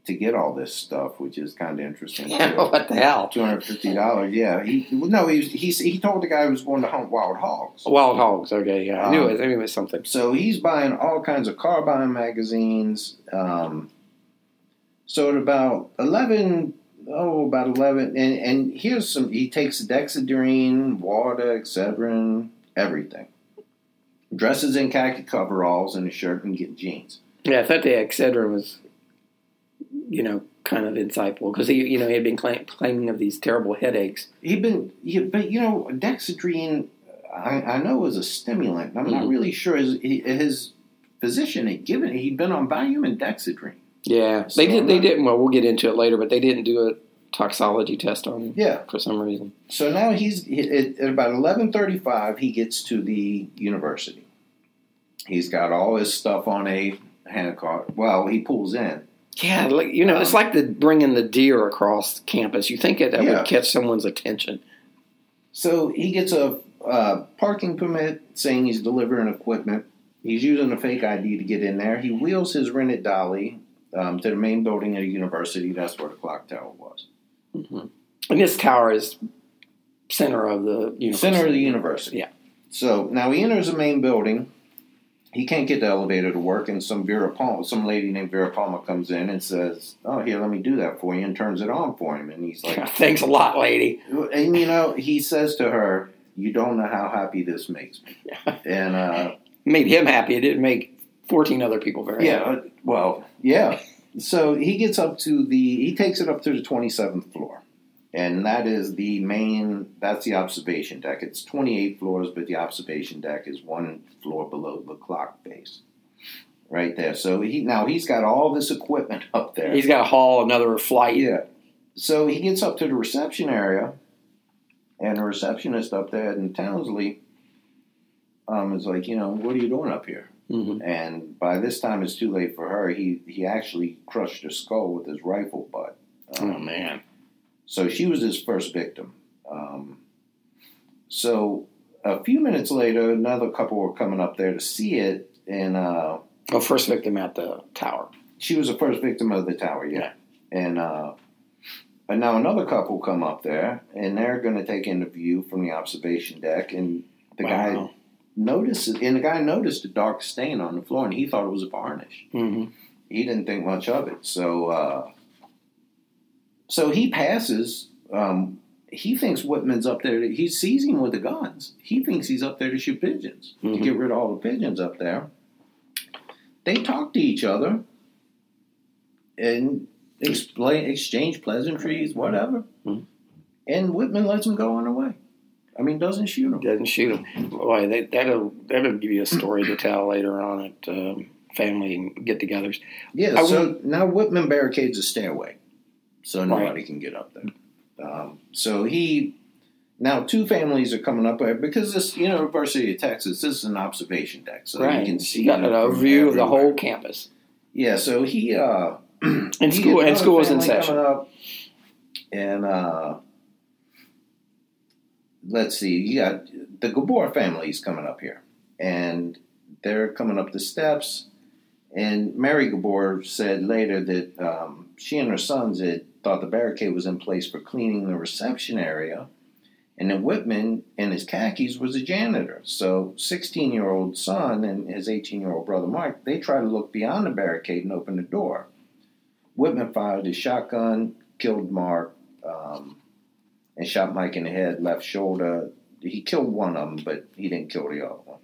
to get all this stuff, which is kind of interesting. Yeah, what the hell? Two hundred fifty dollars. Yeah, he well, no he he he told the guy he was going to hunt wild hogs. Wild hogs. Okay, yeah, I knew Um, it. I knew it was something. So he's buying all kinds of carbine magazines. Um, so at about eleven, oh, about eleven, and and here's some. He takes Dexedrine, water, Excedrin, everything. Dresses in khaki coveralls and a shirt and get jeans. Yeah, I thought the Excedrin was, you know, kind of insightful because he, you know, he had been claim, claiming of these terrible headaches. He'd been, yeah, but you know, Dexedrine, I, I know was a stimulant. I'm not Mhm. really sure his his physician had given it. He'd been on Valium and Dexedrine. Yeah, So they did. They didn't. Well, we'll get into it later, but they didn't do a toxology test on him Yeah. for some reason. So now he's at, at about eleven thirty-five. He gets to the university. He's got all his stuff on a handcart. Well, he pulls in. Yeah, like you know, it's Um, like the bringing the deer across campus. You think it that Yeah. would catch someone's attention? So he gets a uh, parking permit saying he's delivering equipment. He's using a fake ID to get in there. He wheels his rented dolly um, to the main building of the university. That's where the clock tower was. And this tower is center of the university. Center of the university. Yeah. So now he enters the main building. He can't get the elevator to work, and some Vera Palmer, some lady named Vera Palmer comes in and says, "Oh, here, let me do that for you," and turns it on for him. And he's like, Thanks a lot, lady. and you know, he says to her, "You don't know how happy this makes me." And uh, Made him happy. It didn't make fourteen other people very yeah, happy. well, yeah. so he gets up to the he takes it up to the 27th floor and that is the main that's the observation deck. It's 28 floors but the observation deck is one floor below the clock base right there. So he now he's got all this equipment up there. He's got to haul another flight. yeah. So he gets up to the reception area and the receptionist up there Edna Townsley um, is like you know what are you doing up here? Mhm. and by this time it's too late for her. He he actually crushed her skull with his rifle butt. Oh um, man. So she was his first victim. Um, so a few minutes later, another couple were coming up there to see it, and uh, Oh, first victim at the tower. she was the first victim of the tower. Yeah, and uh, and now another couple come up there, and they're going to take in the view from the observation deck, and the guy Wow. notices, and the guy noticed a dark stain on the floor, and he thought it was a varnish. hmm he didn't think much of it. So, uh, so he passes. Um, he thinks Whitman's up there. To, he sees him with the guns. He thinks he's up there to shoot pigeons to Mhm. get rid of all the pigeons up there. They talk to each other and explain, exchange pleasantries, whatever. Mhm. And Whitman lets him go on the way. I mean, doesn't shoot him. Doesn't shoot him. Boy, that, that'll that'll give you a story to tell later on at um, family get-togethers. Yeah, I so now Whitman barricades a stairway, so Right. nobody can get up there. Um, so he now two families are coming up there because this, you know, University of Texas, this is an observation deck, so right. you can see you got an overview of the whole campus. Yeah, so he uh, And he school and school is in session. Up, and uh, let's see, you got the Gabour family is coming up here, and they're coming up the steps. And Mary Gabour said later that um, she and her sons had thought the barricade was in place for cleaning the reception area, and then Whitman in his khakis was a janitor. So, 16 year old son and his 18 year old brother Mark, they try to look beyond the barricade and open the door. Whitman fired his shotgun, killed Mark, um, and shot Mike in the head, left shoulder. He killed one of them, but he didn't kill the other one.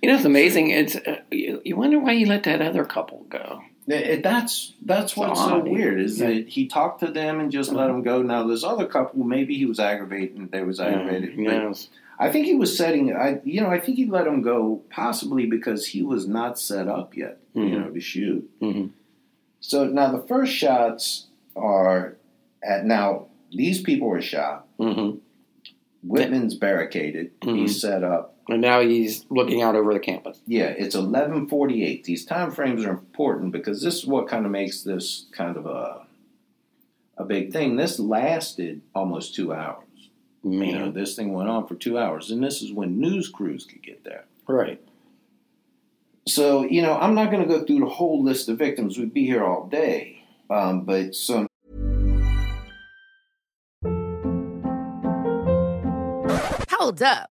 You know, it's amazing. It's uh, you, you wonder why you let that other couple go. It- that's that's what's so weird is Yeah. that he talked to them and just let them go. Now this other couple, maybe he was aggravated. They was aggravated. but Yes. I think he was setting. I you know I think he let them go possibly because he was not set up yet. You Mhm. know to shoot. Mhm. So now the first shots are at now these people were shot. hmm Whitman's barricaded. He's set up. And now he's looking out over the campus. Yeah, it's eleven forty eight. These time frames are important because this is what kind of makes this kind of a a big thing. This lasted almost two hours. You know, Man, this thing went on for two hours, and this is when news crews could get there. right? So, you know, I'm not going to go through the whole list of victims. We'd be here all day. Um, but some Hold up.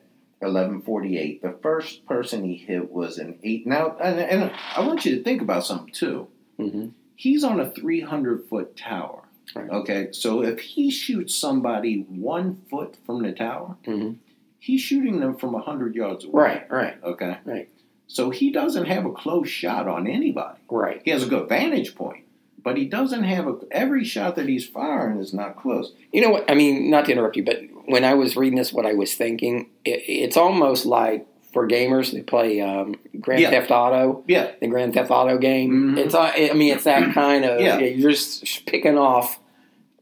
11:48. The first person he hit was an eight. Now, and, and I want you to think about something too. hmm He's on a 300 foot tower. Right. Okay, so if he shoots somebody one foot from the tower, Mhm. he's shooting them from 100 yards away. Right, right, Okay. right, So he doesn't have a close shot on anybody. right. He has a good vantage point, but he doesn't have a. Every shot that he's firing is not close. You know what? I mean, not to interrupt you, but when I was reading this, what I was thinking, it, it's almost like for gamers they play um, Grand Yeah. Theft Auto, Yeah, the Grand Theft Auto game. Mhm. It's uh, I mean it's that kind of Yeah. you're just picking off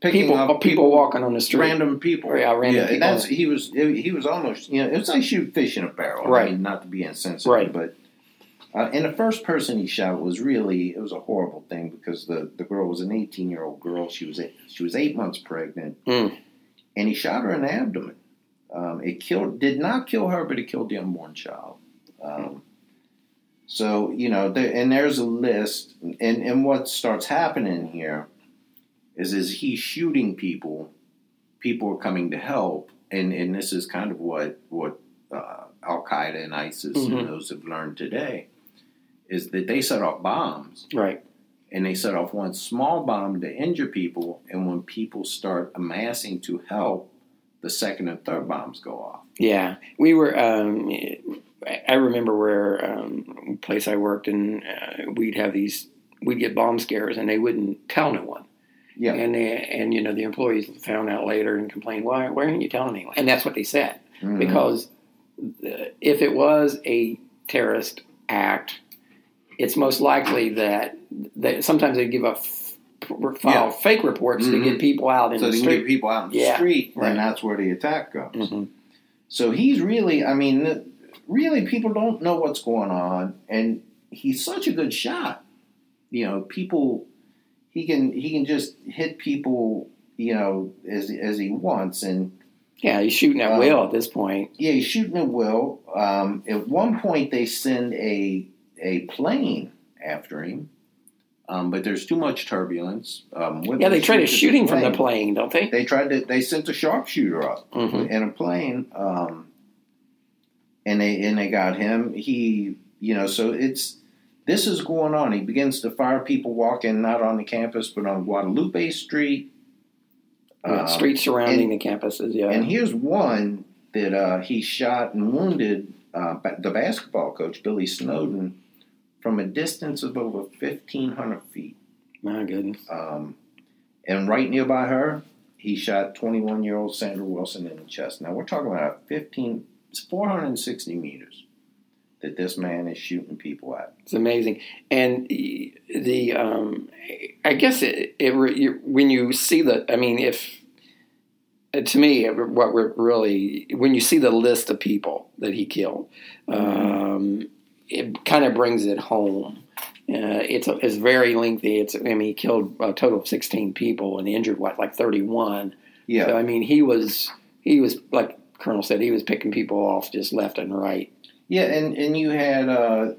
picking people up people, walking on the street. random people. Yeah, random and people. that's he was he was almost you know it was like shooting fish in a barrel. I Right. mean, not to be insensitive, Right. but. Uh, and the first person he shot was really it was a horrible thing because the, the girl was an 18 year old girl she was eight, she was eight months pregnant Mm. And he shot her in the abdomen um, it killed did not kill her but it killed the unborn child um, so you know there, and there's a list and and what starts happening here is is he's shooting people people are coming to help and and this is kind of what what uh, Al Qaeda and ISIS Mhm. and those have learned today is that they set off bombs Right. And they set off one small bomb to injure people and when people start amassing to help the second and third bombs go off Yeah, we were. Um, I remember where um, place I worked and Uh, we'd have these. We'd get bomb scares, and they wouldn't tell no one. yeah And they, and you know the employees found out later and complained, "Why? Why aren't you telling anyone?" And that's what they said Mhm. because uh, if it was a terrorist act, it's most likely that that sometimes they give up f- file Yeah. fake reports to Mhm. get people out in so the they can street. get people out in the Yeah, street right. and that's where the attack comes Mhm. So he's really, I mean, really, people don't know what's going on, and he's such a good shot. You know, people, he can he can just hit people, you know, as as he wants, and Yeah, he's shooting at Um, will at this point. yeah, he's shooting at will. Um, at one point, they send a a plane after him, um, but there's too much turbulence. Um, with Yeah, they tried to shoot him from the plane, don't they? They tried to. They sent a sharpshooter up Mhm. in a plane, um, and they and they got him. He, you know, so it's this is going on. He begins to fire people walking not on the campus but on Guadalupe Street. Yeah, Um, streets surrounding and- the campuses. Yeah, And here's one that uh, he shot and wounded uh, the basketball coach Billy Snowden from a distance of over fifteen hundred feet. my goodness. Um, and right nearby her, he shot 21 year old Sandra Wilson in the chest. Now we're talking about 15, 460 meters that this man is shooting people at. It's amazing, and the um, I guess it, it when you see the, I mean, if uh, to me, what we're really when you see the list of people that he killed, um, it kind of brings it home. Uh, it's a, it's very lengthy. It's I mean, he killed a total of sixteen people and injured what like thirty one. Yeah. So I mean, he was he was like Colonel said, he was picking people off just left and right. Yeah, and, and you had, uh,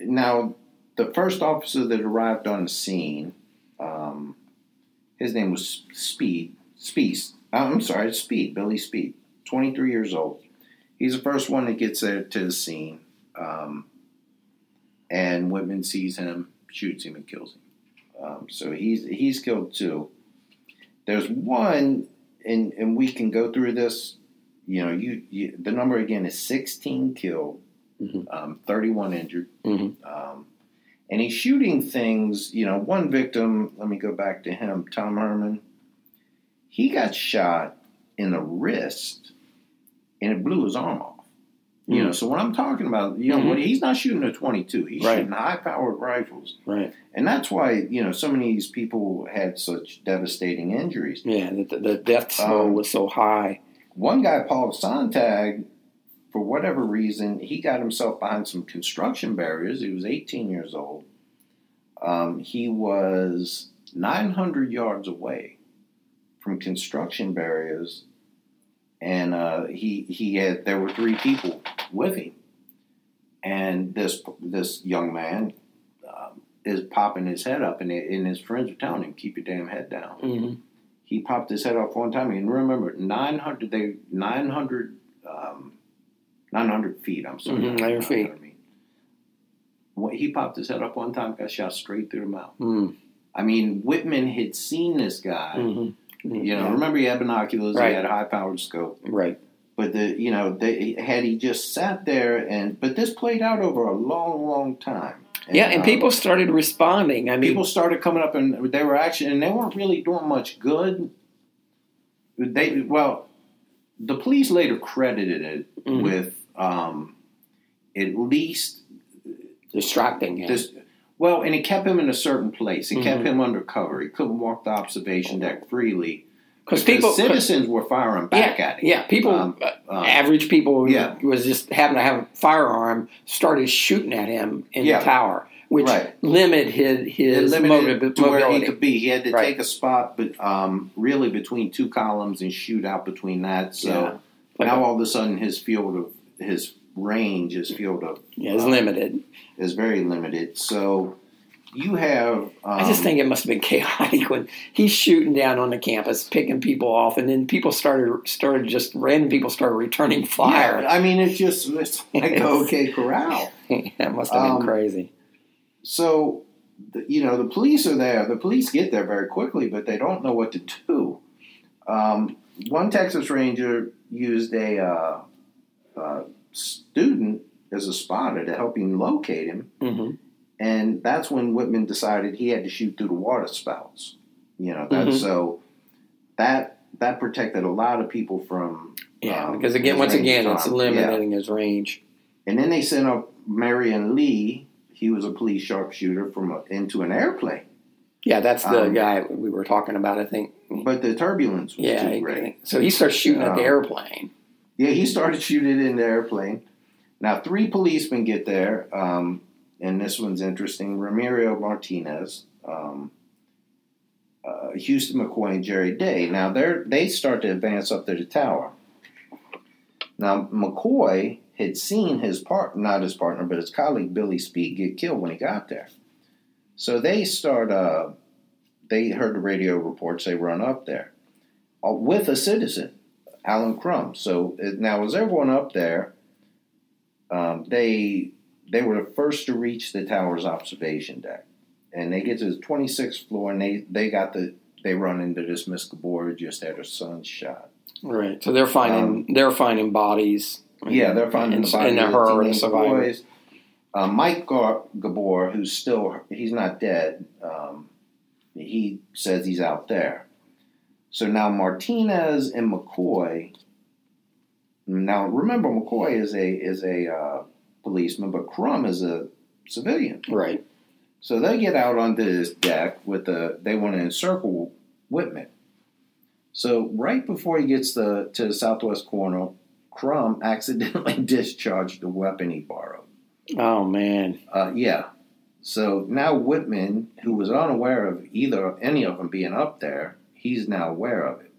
now, the first officer that arrived on the scene, um, his name was Speed, Speed, I'm sorry, Speed, Billy Speed, 23 years old. He's the first one that gets there to the scene. Um, and Whitman sees him, shoots him, and kills him. Um, so he's he's killed two. There's one, and and we can go through this. You know, you, you the number again is 16 killed, Mhm. um, 31 injured, Mhm. um, and he's shooting things. You know, one victim. Let me go back to him, Tom Herman. He got shot in the wrist, and it blew his arm off. You Mm. know, so what I'm talking about, you know, Mhm. when he's not shooting a 22, he's Right. shooting high-powered rifles, Right. and that's why you know some of these people had such devastating injuries. Yeah, the, the, the death toll Um, was so high. One guy, Paul Sonntag, for whatever reason, he got himself behind some construction barriers. He was 18 years old. Um, he was 900 yards away from construction barriers, and uh, he he had there were three people with him, and this this young man um, is popping his head up, and, and his friends are telling him, "Keep your damn head down." hmm he popped his head off one time. And remember, 900, they, 900, um, 900 feet, I'm sorry. Mhm, 900 feet. I mean. When he popped his head up one time, got shot straight through the mouth. Mm. I mean, Whitman had seen this guy. hmm You know, remember he had binoculars, Right. he had a high powered scope. Right. But the, you know, they, had he just sat there and, but this played out over a long, long time. Yeah, and uh, people started responding. I mean, people started coming up and they were actually and they weren't really doing much good they well the police later credited it Mhm. with um, at least distracting him. This, well, and it kept him in a certain place. It kept Mhm. him under cover. He couldn't walk the observation deck freely Because people, citizens were firing back yeah, at him. yeah, people, Um, um, average people who yeah. was just happened to have a firearm started shooting at him in Yeah. the tower, which Right. limited his his limited motiv- to where he could be. He had to Right. take a spot, but um, really between two columns and shoot out between that. So Yeah. Now all of a sudden his field of his range, his field of yeah, um, limited. is very limited. So you have. Um, I just think it must have been chaotic when he's shooting down on the campus, picking people off, and then people started started just random people started returning fire. Yeah, I mean, it's just it's like OK Corral. that must have been Um, crazy. So, the, you know, the police are there. The police get there very quickly, but they don't know what to do. Um, one Texas Ranger used a uh, uh, student as a spotter to help him locate him, hmm and that's when Whitman decided he had to shoot through the water spouts. You know, that, Mhm. so that that protected a lot of people from Yeah, um, because again, once again, it's time. limiting his range. And then they sent up Marion Lee. He was a police sharpshooter from a, into an airplane, Yeah, that's the Um, guy we were talking about. I think. but the turbulence was Yeah, too great. so he starts shooting at the Um, airplane. Yeah, he started shooting in the airplane. Now three policemen get there, um, and this one's interesting. Ramiro Martinez, um, uh, Houston McCoy, and Jerry Day. Now they they start to advance up to the tower. Now McCoy had seen his part, not his partner, but his colleague Billy Speed get killed when he got there. So they start. Uh, they heard the radio reports. They run up there uh, with a citizen, Allen Crum. So uh, now, as everyone up there, um, they they were the first to reach the tower's observation deck, and they get to the 26th floor, and they they got the they run into this Miss Gabour just had her son shot. Right. So they're finding they're finding bodies. Yeah, they're finding and, the body and her and the teenage Uh, Mike Gar- Gabour, who's still he's not dead. Um, he says he's out there. So now Martinez and McCoy. Now remember, McCoy is a is a uh, policeman, but Crum is a civilian. Right. So they get out onto this deck with the they want to encircle Whitman. So right before he gets the to the southwest corner, Crum accidentally discharged the weapon he borrowed. Oh man. Uh, yeah. So now Whitman, who was unaware of either any of them being up there, he's now aware of it.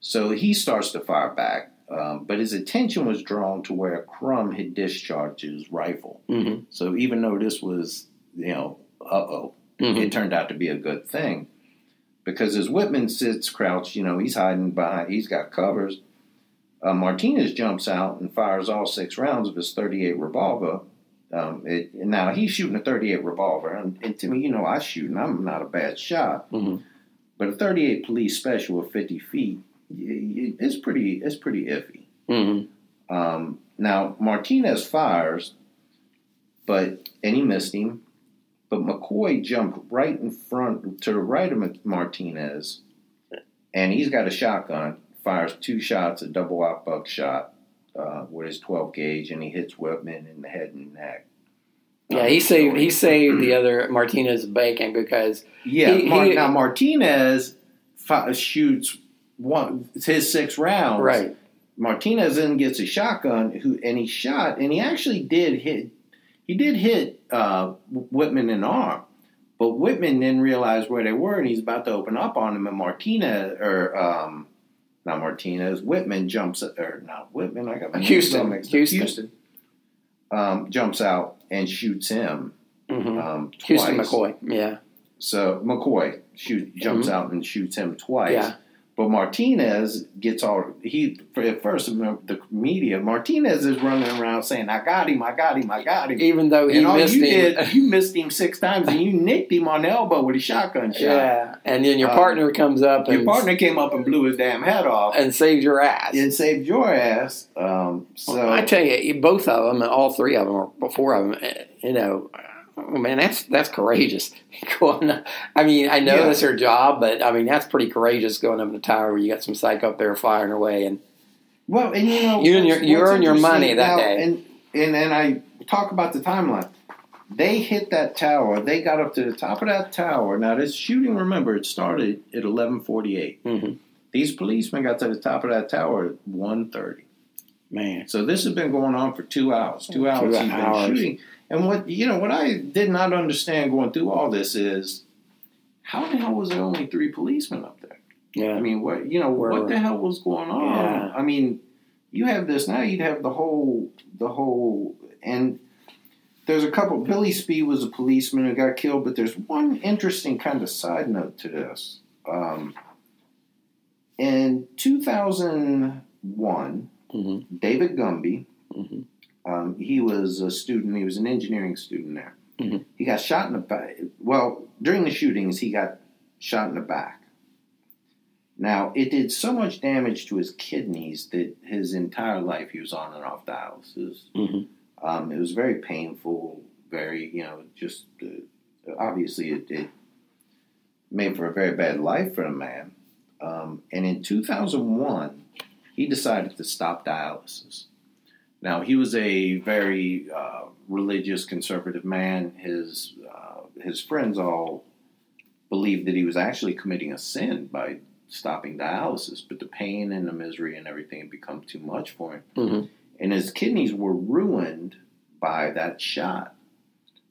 So he starts to fire back, um, but his attention was drawn to where Crum had discharged his rifle. hmm So even though this was, you know, uh oh, Mhm. it turned out to be a good thing. Because as Whitman sits crouched, you know, he's hiding behind, he's got covers. Uh, Martinez jumps out and fires all six rounds of his 38 revolver. Um, it, now he's shooting a 38 revolver, and, and to me, you know, I shoot, and I'm not a bad shot. Mhm. But a 38 police special of 50 feet, it's pretty, it's pretty iffy. hmm Um, now Martinez fires, but and he missed him. But McCoy jumped right in front to the right of Martinez, and he's got a shotgun. Fires two shots, a double aught buckshot uh, with his 12 gauge, and he hits Whitman in the head and neck. Yeah, he saved he saved the other Martinez bacon because Yeah, He- Mar- he- now Martinez fi- shoots one his six rounds. right. Martinez then gets a shotgun, who and he shot, and he actually did hit. He did hit uh, Whitman in the arm, but Whitman didn't realize where they were, and he's about to open up on him. And Martinez, or um, not Martinez, Whitman jumps, or not Whitman. I got my Houston. all mixed up. Houston. Houston um, jumps out and shoots him hmm um, Houston. McCoy. Yeah. So McCoy shoot jumps Mhm. out and shoots him twice. Yeah. But Martinez gets all he at first the media. Martinez is running around saying, "I got him, I got him, I got him." Even though he and all missed you him. did, you missed him six times, and you nicked him on the elbow with a shotgun shot. yeah. And then your Um, partner comes up Your partner came up and blew his damn head off and saved your ass. and saved your ass. Um, so I tell you, both of them, all three of them, or four of them, eh, you know, oh, man, that's that's courageous. Going, up- I mean, I know Yeah. that's their job, but I mean, that's pretty courageous going up in the tower where you got some psych up there firing away, and Well, and you know, You earn your- you earn your money interesting that now, day. And and and I talk about the timeline. they hit that tower. They got up to the top of that tower. Now, this shooting, remember, it started at 1148. Mhm. These policemen got to the top of that tower at 1.30. Man. So this has been going on for two hours. Two hours Two he's hours. been shooting. And what you know, what I did not understand going through all this is how the hell was there only three policemen up there? Yeah. I mean, what you know, Where- what the hell was going on? Yeah. I mean, you have this now. You'd have the whole, the whole, and there's a couple. Billy Speed was a policeman who got killed, but there's one interesting kind of side note to this. Um, in 2001, Mhm. David Gunby, Mhm. Um, he was a student. He was an engineering student there. Mhm. He got shot in the back. Well, during the shootings, he got shot in the back. Now, it did so much damage to his kidneys that his entire life he was on and off dialysis. Mhm. Um, it was very painful, very, you know, just uh, obviously it, it made for a very bad life for the man. Um, and in 2001, he decided to stop dialysis. Now, he was a very uh, religious, conservative man. His, uh, his friends all believed that he was actually committing a sin by stopping dialysis, but the pain and the misery and everything had become too much for him. Mhm. And his kidneys were ruined by that shot.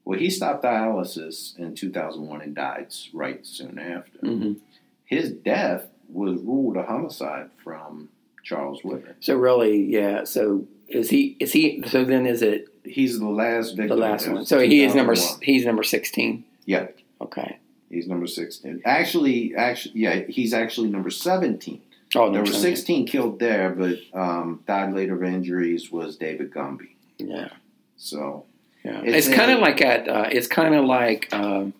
Well, he stopped dialysis in 2001 and died right soon after. Mhm. His death was ruled a homicide from Charles Whitman. So really, yeah. So is he? Is he? So then is it He's the last victim. the last one? So he is number. He's number sixteen. Yeah, Okay. he's number 16. Actually, actually, yeah, he's actually number 17. Oh, There number were 17. 16 killed there, but um, died later of injuries was David Gunby. Yeah. So, Yeah. It's It's, kind of like at. Uh, it's kind of like um,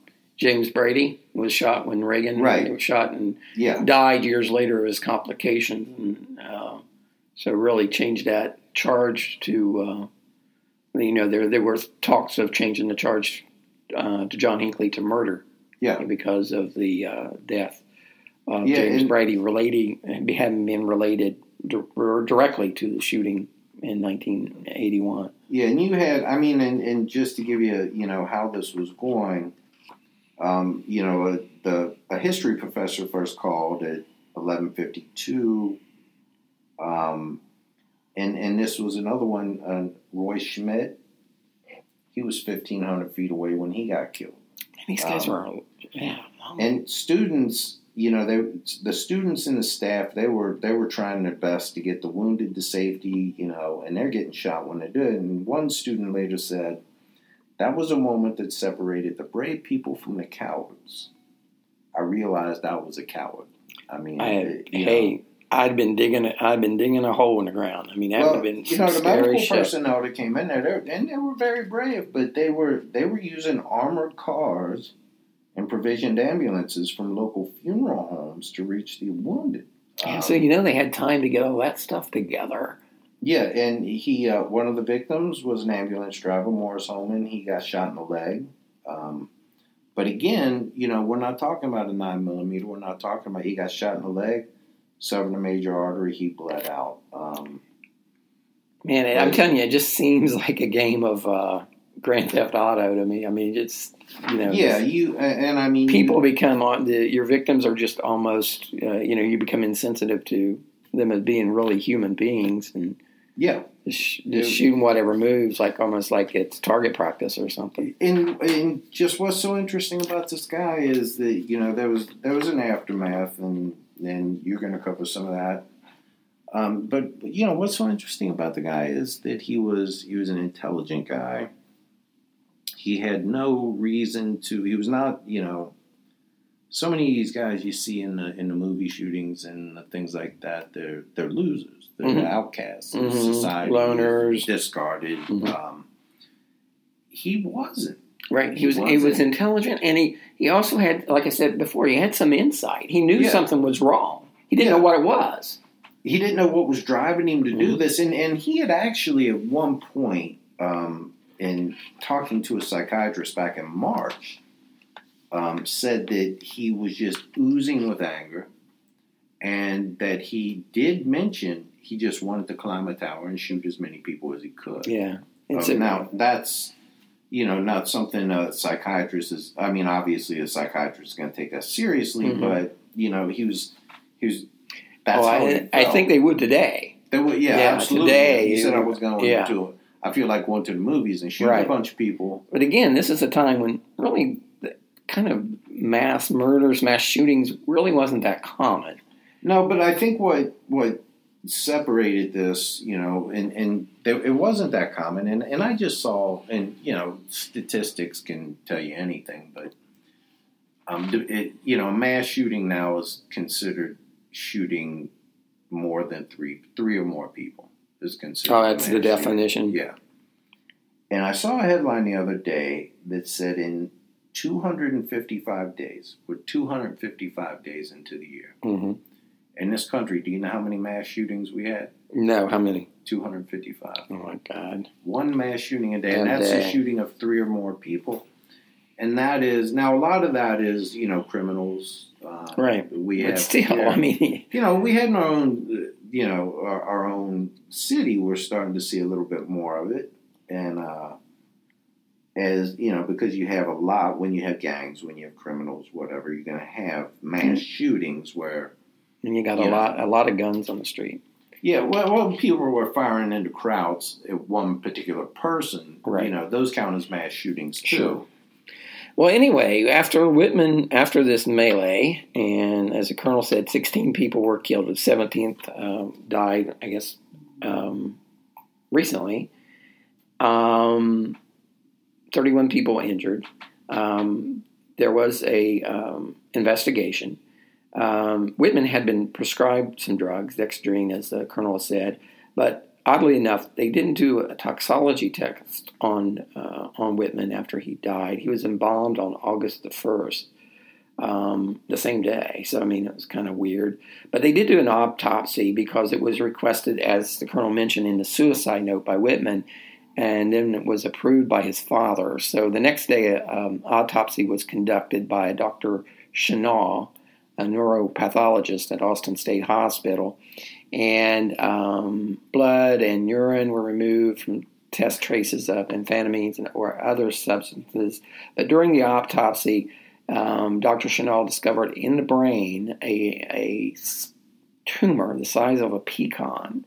James Brady was shot when Reagan Right. was shot and yeah. died years later of his complications, and uh, so really changed that charge to. Uh, you know, there there were talks of changing the charge uh, to John Hinckley to murder Yeah. because of the uh, death of Yeah, James Brady, relating having been related di- directly to the shooting in 1981. Yeah, and you had, I mean, and, and just to give you, you know, how this was going, um, you know, a, the a history professor first called at eleven fifty two, um, and and this was another one, uh, Roy Schmidt. He was fifteen hundred feet away when he got killed. And these guys Um, were, yeah, and students you know they the students and the staff they were they were trying their best to get the wounded to safety you know and they're getting shot when they do it and one student later said that was a moment that separated the brave people from the cowards i realized i was a coward i mean I, it- hey, know, I'd been digging. I'd been digging a hole in the ground. I mean, that would well, have been you know the medical shit. personnel that came in there and they were very brave but they were they were using armored cars and provisioned ambulances from local funeral homes to reach the wounded Yeah, Um, so you know they had time to get all that stuff together. Yeah, and he uh, one of the victims was an ambulance driver, Morris Hohmann. He got shot in the leg. Um, but again, you know, we're not talking about a nine millimeter. We're not talking about he got shot in the leg, severed a major artery. He bled out. Um, Man, I'm telling you, it just seems like a game of uh, Grand Theft Auto to me. I mean, it's you know, yeah, you and, and I mean, people You, become on the your victims are just almost uh, you know you become insensitive to them as being really human beings and yeah, just, just shooting whatever moves like almost like it's target practice or something. and and just what's so interesting about this guy is that you know there was there was an aftermath, and and you're going to cover some of that. Um, but you know what's so interesting about the guy is that he was he was an intelligent guy. He had no reason to. He was not you know. So many of these guys you see in the in the movie shootings and the things like that, they're they're losers. They're Mhm. outcasts in Mhm. society, Loners. discarded. Mhm. Um, he wasn't. Right. He He was he was intelligent and he, he also had like I said before, he had some insight. He knew Yeah. something was wrong. He didn't Yeah. know what it was. he didn't know what was driving him to do Mhm. this, and and he had actually at one point, um, in talking to a psychiatrist back in March, um, said that he was just oozing with anger, and that he did mention he just wanted to climb a tower and shoot as many people as he could. Yeah. Um, It's a, now that's you know, not something a psychiatrist is. I mean, obviously, a psychiatrist is going to take that seriously, Mhm. but you know, he was he was. That's oh, I, I think they would today. They would, yeah, Yeah, absolutely. today, he said I was going yeah. to. Do I feel like going to the movies and shooting Right. a bunch of people. But again, this is a time when really kind of mass murders, mass shootings really wasn't that common. No, but I think what what separated this, you know, and and there, it wasn't that common, and and I just saw, and you know, statistics can tell you anything, but um, it you know, a mass shooting now is considered shooting more than three three or more people is considered. Oh, that's the shooting. definition. Yeah. And I saw a headline the other day that said in 255 days, we're 255 days into the year. hmm In this country, do you know how many mass shootings we had? No, how many? 255. Oh my God! One mass shooting a day, and that's a shooting of three or more people. And that is now a lot of that is you know criminals. Uh, Right. We have But still, yeah. I mean, you know, we had in our own, you know, our, our own city. We're starting to see a little bit more of it, and uh, as you know, because you have a lot when you have gangs, when you have criminals, whatever, you're going to have mass shootings where, and you got a Yeah. lot, a lot of guns on the street. yeah, well, well, people were firing into crowds at one particular person. Right. You know, those count as mass shootings too. Sure. Well, anyway, after Whitman, after this melee, and as the colonel said, 16 people were killed. The 17th um, died, I guess, um, recently. Um, 31 people injured. Um, there was a um, investigation. Um, Whitman had been prescribed some drugs, dexedrine, as the colonel said, but oddly enough, they didn't do a toxology test on uh, on Whitman after he died. He was embalmed on August the first, um, the same day. So I mean, it was kind of weird. But they did do an autopsy because it was requested, as the colonel mentioned in the suicide note by Whitman, and then it was approved by his father. So the next day, um, autopsy was conducted by Dr. Chenar, a neuropathologist at Austin State Hospital and um, blood and urine were removed from test traces of amphetamines and, or other substances. But during the autopsy, um, Dr. Chenar discovered in the brain a, a tumor the size of a pecan.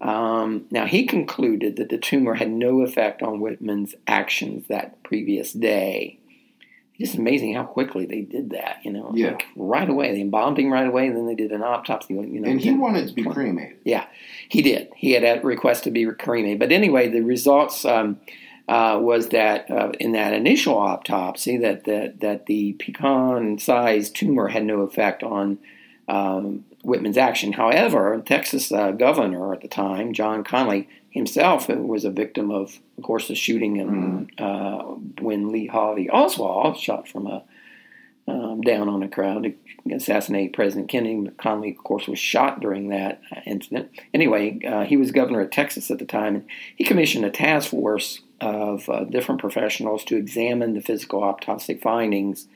Um, now, he concluded that the tumor had no effect on Whitman's actions that previous day. It's just amazing how quickly they did that, you know. Yeah. like right away. They embalmed him right away, and then they did an autopsy, you know. And he wanted to be cremated. yeah, he did. He had a request to be cremated. But anyway, the results um, uh, was that uh, in that initial autopsy, that that, that the pecan-sized tumor had no effect on um, Whitman's action. However, Texas uh, governor at the time, John Connally himself, was a victim of, of course, the shooting in, uh, when Lee Harvey Oswald shot from a um, down on a crowd to assassinate President Kennedy. Connally, of course, was shot during that incident. Anyway, uh, he was governor of Texas at the time, and he commissioned a task force of uh, different professionals to examine the physical autopsy findings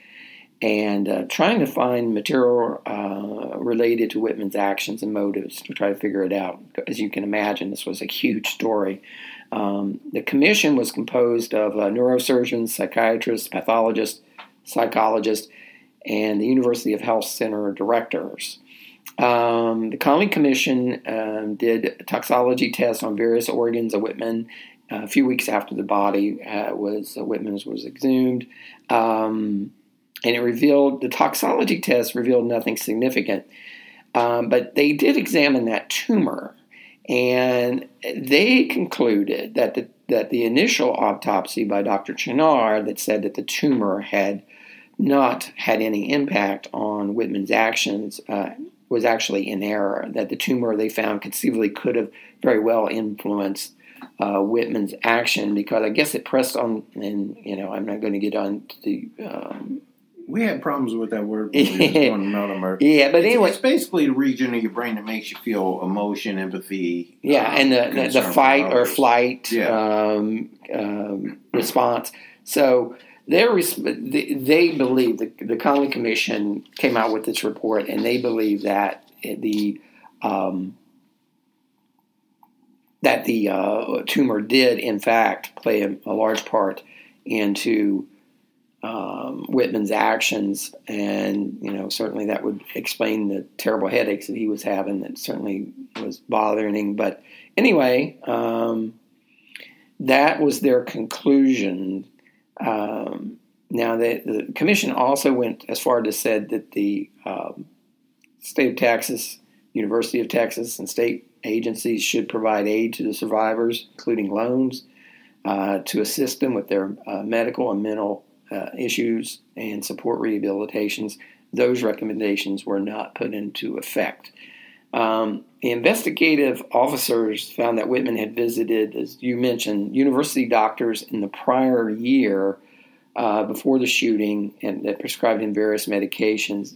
and uh, trying to find material uh, related to Whitman's actions and motives to try to figure it out. As you can imagine, this was a huge story. Um, the commission was composed of uh, neurosurgeons, psychiatrists, pathologists, psychologists, and the University of Health Center directors. Um, the Connally Commission um, did toxology tests on various organs of Whitman a few weeks after the body uh, was uh, Whitman's was exhumed, um, and it revealed the toxology test revealed nothing significant. Um, but they did examine that tumor, and they concluded that the that the initial autopsy by Dr. Chenar that said that the tumor had not had any impact on Whitman's actions uh, was actually in error. That the tumor they found conceivably could have very well influenced uh, Whitman's action because I guess it pressed on, and you know I'm not going to get on the um, We had problems with that word when we was doing Melodimer. yeah, but anyway, it's basically the region of your brain that makes you feel emotion, empathy. Yeah, um, and the, the, fight or flight Yeah. um, um, response. So their they, they believe the, the Connally Commission came out with this report, and they believe that the um, that the uh, tumor did in fact play a, a large part into um, Whitman's actions, and you know certainly that would explain the terrible headaches that he was having. That certainly was bothering him. But anyway, um, that was their conclusion. Um, now the, the, commission also went as far as said that the um, state of Texas, University of Texas, and state agencies should provide aid to the survivors, including loans, uh, to assist them with their uh, medical and mental uh, issues and support rehabilitations. Those recommendations were not put into effect. Um, the investigative officers found that Whitman had visited, as you mentioned, university doctors in the prior year uh, before the shooting and that prescribed him various medications.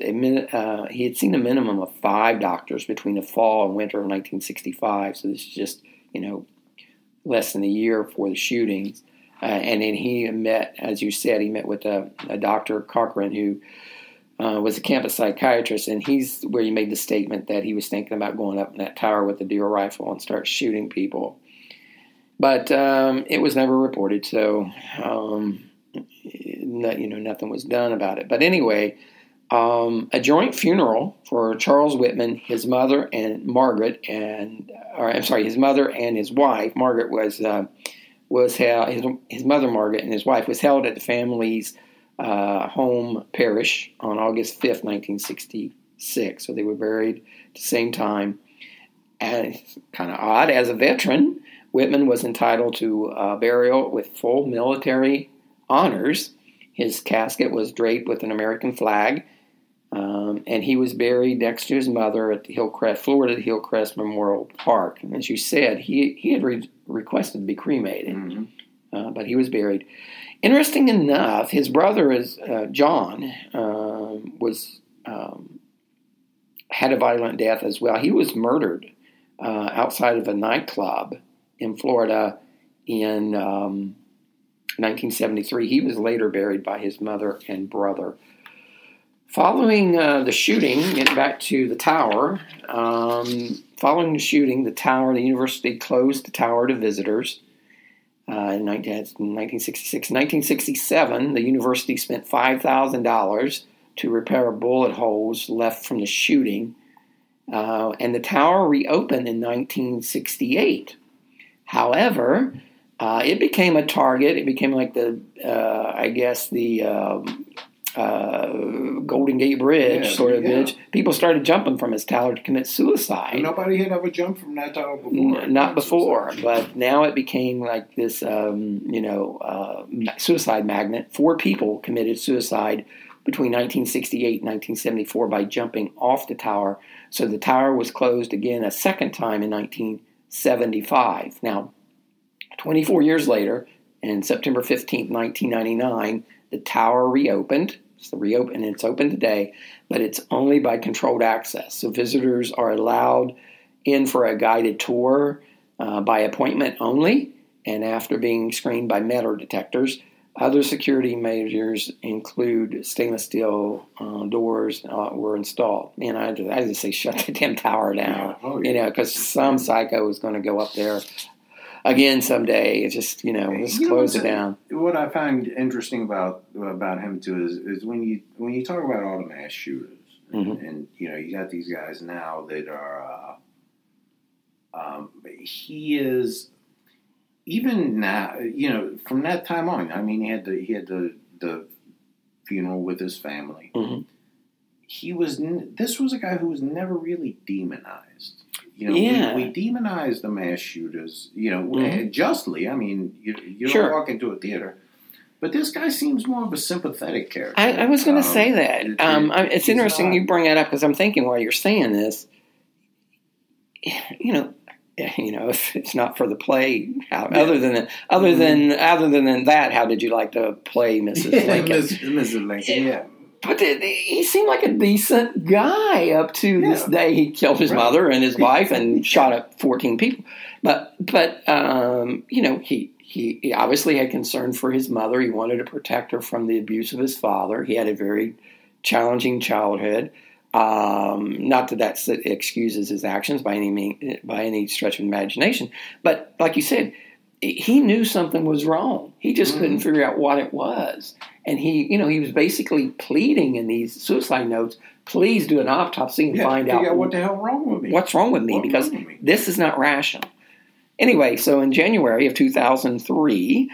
Uh, he had seen a minimum of five doctors between the fall and winter of 1965. So this is just, you know, less than a year before the shootings. Uh, and then he met, as you said, he met with a, a Dr. Cochran who uh, was a campus psychiatrist, and he's where he made the statement that he was thinking about going up in that tower with a deer rifle and start shooting people. But um, it was never reported, so um, not, you know nothing was done about it. But anyway, um, a joint funeral for Charles Whitman, his mother and Margaret, and or, I'm sorry, his mother and his wife. Margaret was uh, was held. His, his mother Margaret and his wife was held at the family's uh, home parish on August 5th, 1966. So they were buried at the same time. And kind of odd, as a veteran, Whitman was entitled to uh, burial with full military honors. His casket was draped with an American flag, um, and he was buried next to his mother at the Hillcrest, Florida Hillcrest Memorial Park. And as you said, he he had re- requested to be cremated, mm-hmm. uh, but he was buried. Interesting enough, his brother is uh, John uh, was um, had a violent death as well. He was murdered uh, outside of a nightclub in Florida in um, 1973. He was later buried by his mother and brother. Following uh, the shooting, getting back to the tower, um, following the shooting, the tower, the university closed the tower to visitors uh, in 1966. 1967, the university spent $5,000 to repair bullet holes left from the shooting, uh, and the tower reopened in 1968. However, uh, it became a target. It became like the, uh, I guess, the um, uh, Golden Gate Bridge yeah, sort of yeah. bridge. People started jumping from his tower to commit suicide. Nobody had ever jumped from that tower before. N- not before, suicide. but now it became like this, um, you know, uh, suicide magnet. Four people committed suicide between 1968 and 1974 by jumping off the tower. So the tower was closed again a second time in 1975. Now, 24 years later, in September 15, 1999, the tower reopened. It's reopen and it's open today, but it's only by controlled access. So visitors are allowed in for a guided tour uh, by appointment only, and after being screened by metal detectors. Other security measures include stainless steel uh, doors uh, were installed. And I just, I just say shut the damn tower down, yeah. oh, yeah. you know, because some psycho is going to go up there again someday. It's just you know, just you close it down. What I find interesting about about him too is, is when you when you talk about all the mass shooters, mm-hmm. and, and, you know, you got these guys now that are. Uh, um, he is even now, you know, from that time on. I mean, he had the he had the the funeral with his family. Mm-hmm. He was. This was a guy who was never really demonized. You know, yeah. we, we, demonize the mass shooters, you know, mm-hmm. justly. I mean, you, you don't sure. walk into a theater. But this guy seems more of a sympathetic character. I, I was going to um, say that. It, um, it, it's interesting not, you bring that up because I'm thinking while you're saying this, you know, you know, if it's not for the play, how, yeah. other than other mm-hmm. than other than that, how did you like to play Mrs. Lincoln? Mrs. Lincoln, yeah but he seemed like a decent guy up to yeah. this day. He killed his right. mother and his wife and shot up fourteen people. But but um, you know he, he he obviously had concern for his mother. He wanted to protect her from the abuse of his father. He had a very challenging childhood. Um, not that that excuses his actions by any mean, by any stretch of imagination, but like you said, he knew something was wrong. He just couldn't Mm-hmm. figure out what it was. And he, you know, he was basically pleading in these suicide notes, please do an autopsy and Yeah, find out out what the hell wrong with me. what's wrong with me What's because with me? this is not rational. Anyway, so in January of 2003,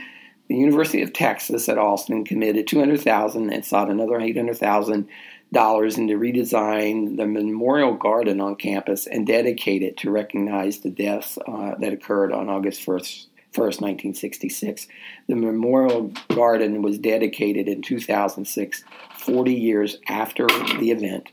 the University of Texas at Austin committed 200,000 and sought another 800,000 dollars into redesign the memorial garden on campus and dedicate it to recognize the deaths uh, that occurred on August 1st, 1st, 1966. The memorial garden was dedicated in 2006, 40 years after the event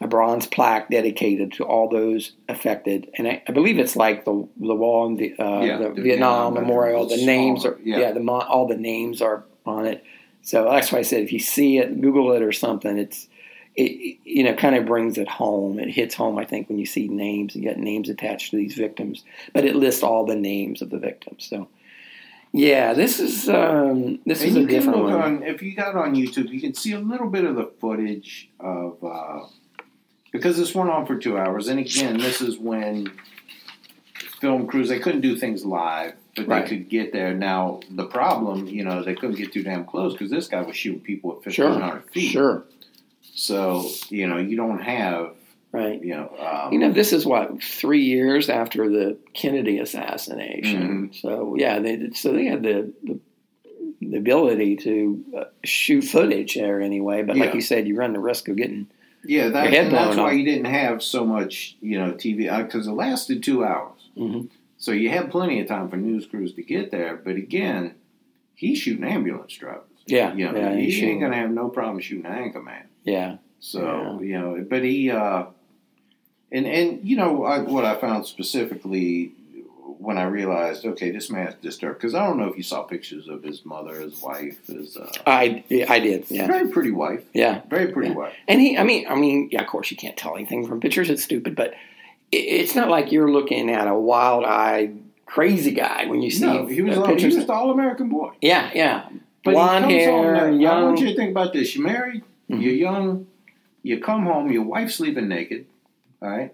a bronze plaque dedicated to all those affected, and I, I believe it's like the the wall in the, uh, Yeah, the, the Vietnam Memorial. The names Smaller, are yeah. yeah, the mo- all the names are on it. So that's why I said if you see it, Google it or something. It's it you know kind of brings it home. It hits home. I think when you see names, you get names attached to these victims, but it lists all the names of the victims. So. Yeah, this is um, this And is a different one. on if you got on YouTube, you can see a little bit of the footage of uh, because this went on for two hours. And again, this is when film crews they couldn't do things live, but Right. they could get there. Now the problem, you know, they couldn't get too damn close because this guy was shooting people at fifteen Sure, feet. sure, So you know, you don't have right. you know. Um, You know, this is what three years after the Kennedy assassination. Mm-hmm. So yeah, they so they had the the, the ability to uh, shoot footage there anyway. But like you said, you run the risk of getting Yeah, that, that's why off. you didn't have so much, you know, TV because it lasted two hours. Mhm. So you had plenty of time for news crews to get there. But again, he's shooting ambulance drivers. Yeah You know, yeah he shooting- ain't gonna have no problem shooting anchor man. yeah So you know, but he, uh, and and you know I, what I found specifically when I realized, okay, this man's disturbed because I don't know if you saw pictures of his mother, his wife, his uh, I I did yeah very pretty wife, yeah very pretty Yeah. wife. and he I mean I mean yeah of course you can't tell anything from pictures it's stupid but it, it's not like you're looking at a wild eyed crazy guy when you see No, he was uh, all, he was the all American boy. yeah yeah But he blonde comes home hair now- I young Mm-hmm. want you to think about this. You're married, you're young, you come home, your wife's sleeping naked, all right?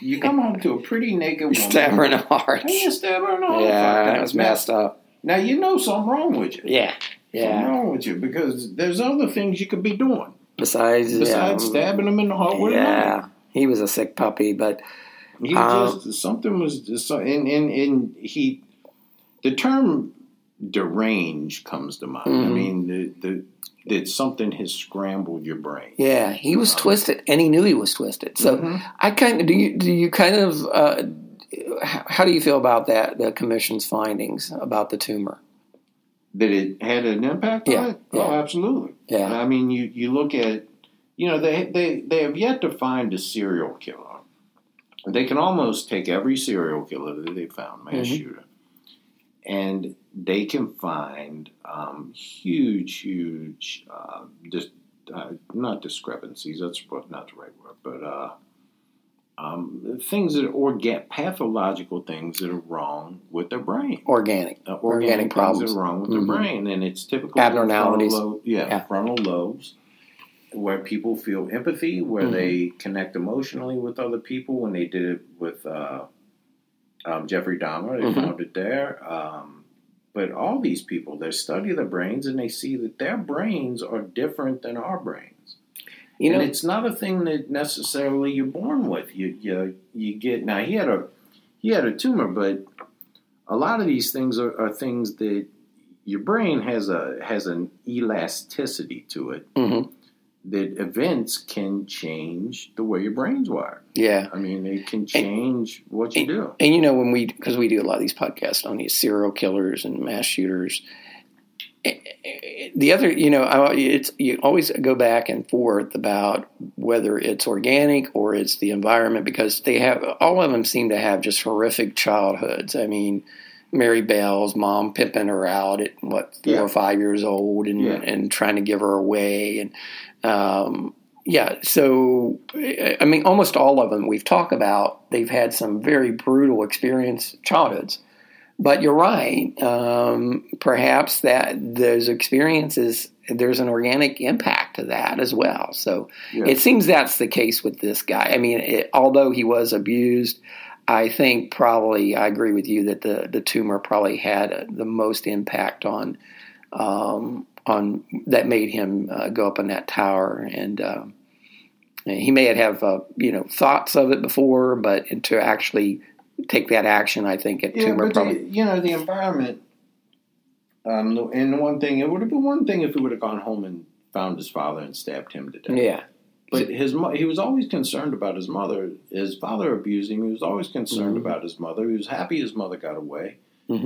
You come home to a pretty naked woman. stab her in the heart And you stab her in the heart. yeah Fuck that was messed up Now, you know something wrong with you. yeah yeah. Something yeah wrong with you because there's other things you could be doing besides besides yeah, stabbing him in the heart with a knife. yeah he was a sick puppy but He Um, just something was just so and, and and he the term deranged comes to mind. I Mhm. mean the the that something has scrambled your brain. Yeah, he was twisted, and he knew he was twisted. So Mhm. I kind of do you do you kind of uh, how do you feel about that the commission's findings about the tumor? That it had an impact Yeah, yeah. Oh, absolutely. Yeah. I mean you you look at you know they they they have yet to find a serial killer. They can almost take every serial killer that they found, mass Mhm. shooter, and they can find um, huge, huge, uh, dis- uh, not discrepancies. That's not the right word, but uh, um, things that or get pathological things that are wrong with their brain. Organic, Uh, organic things problems. that are wrong with Mhm. the brain, and it's typical Abnormalities. Frontal lobe, yeah, Yeah. frontal lobes, where people feel empathy, where Mhm. they connect emotionally with other people. When they did it with uh, um, Jeffrey Dahmer, they Mhm. found it there. Um, but all these people, they study their brains and they see that their brains are different than our brains. You know, and it's not a thing that necessarily you're born with. You you you get now. He had a he had a tumor, but a lot of these things are, are things that your brain has a has an elasticity to it mhm. That events can change the way your brain's wired. yeah. I mean, it can change what you do. And you know when we because we do a lot of these podcasts on these serial killers and mass shooters. eh, eh, The other, you know, it's you always go back and forth about whether it's organic or it's the environment because they have all of them seem to have just horrific childhoods. I mean, Mary Bell's mom pimping her out at what four Yeah. or five years old and Yeah. and trying to give her away and um, yeah. So I mean, almost all of them we've talked about. They've had some very brutal experience childhoods. But you're right. Um, perhaps that those experiences, there's an organic impact to that as well. So Yeah. it seems that's the case with this guy. I mean, it, although he was abused, I think probably I agree with you that the the tumor probably had the most impact on um, on that made him uh, go up in that tower and. Um, he may have uh, you know thoughts of it before, but to actually take that action, I think it Yeah, tumor probably. the, you know the environment. Um, and one thing, it would have been one thing if he would have gone home and found his father and stabbed him to death. yeah, But his he was always concerned about his mother. His father abused him. He was always concerned Mm-hmm. about his mother. He was happy his mother got away. well,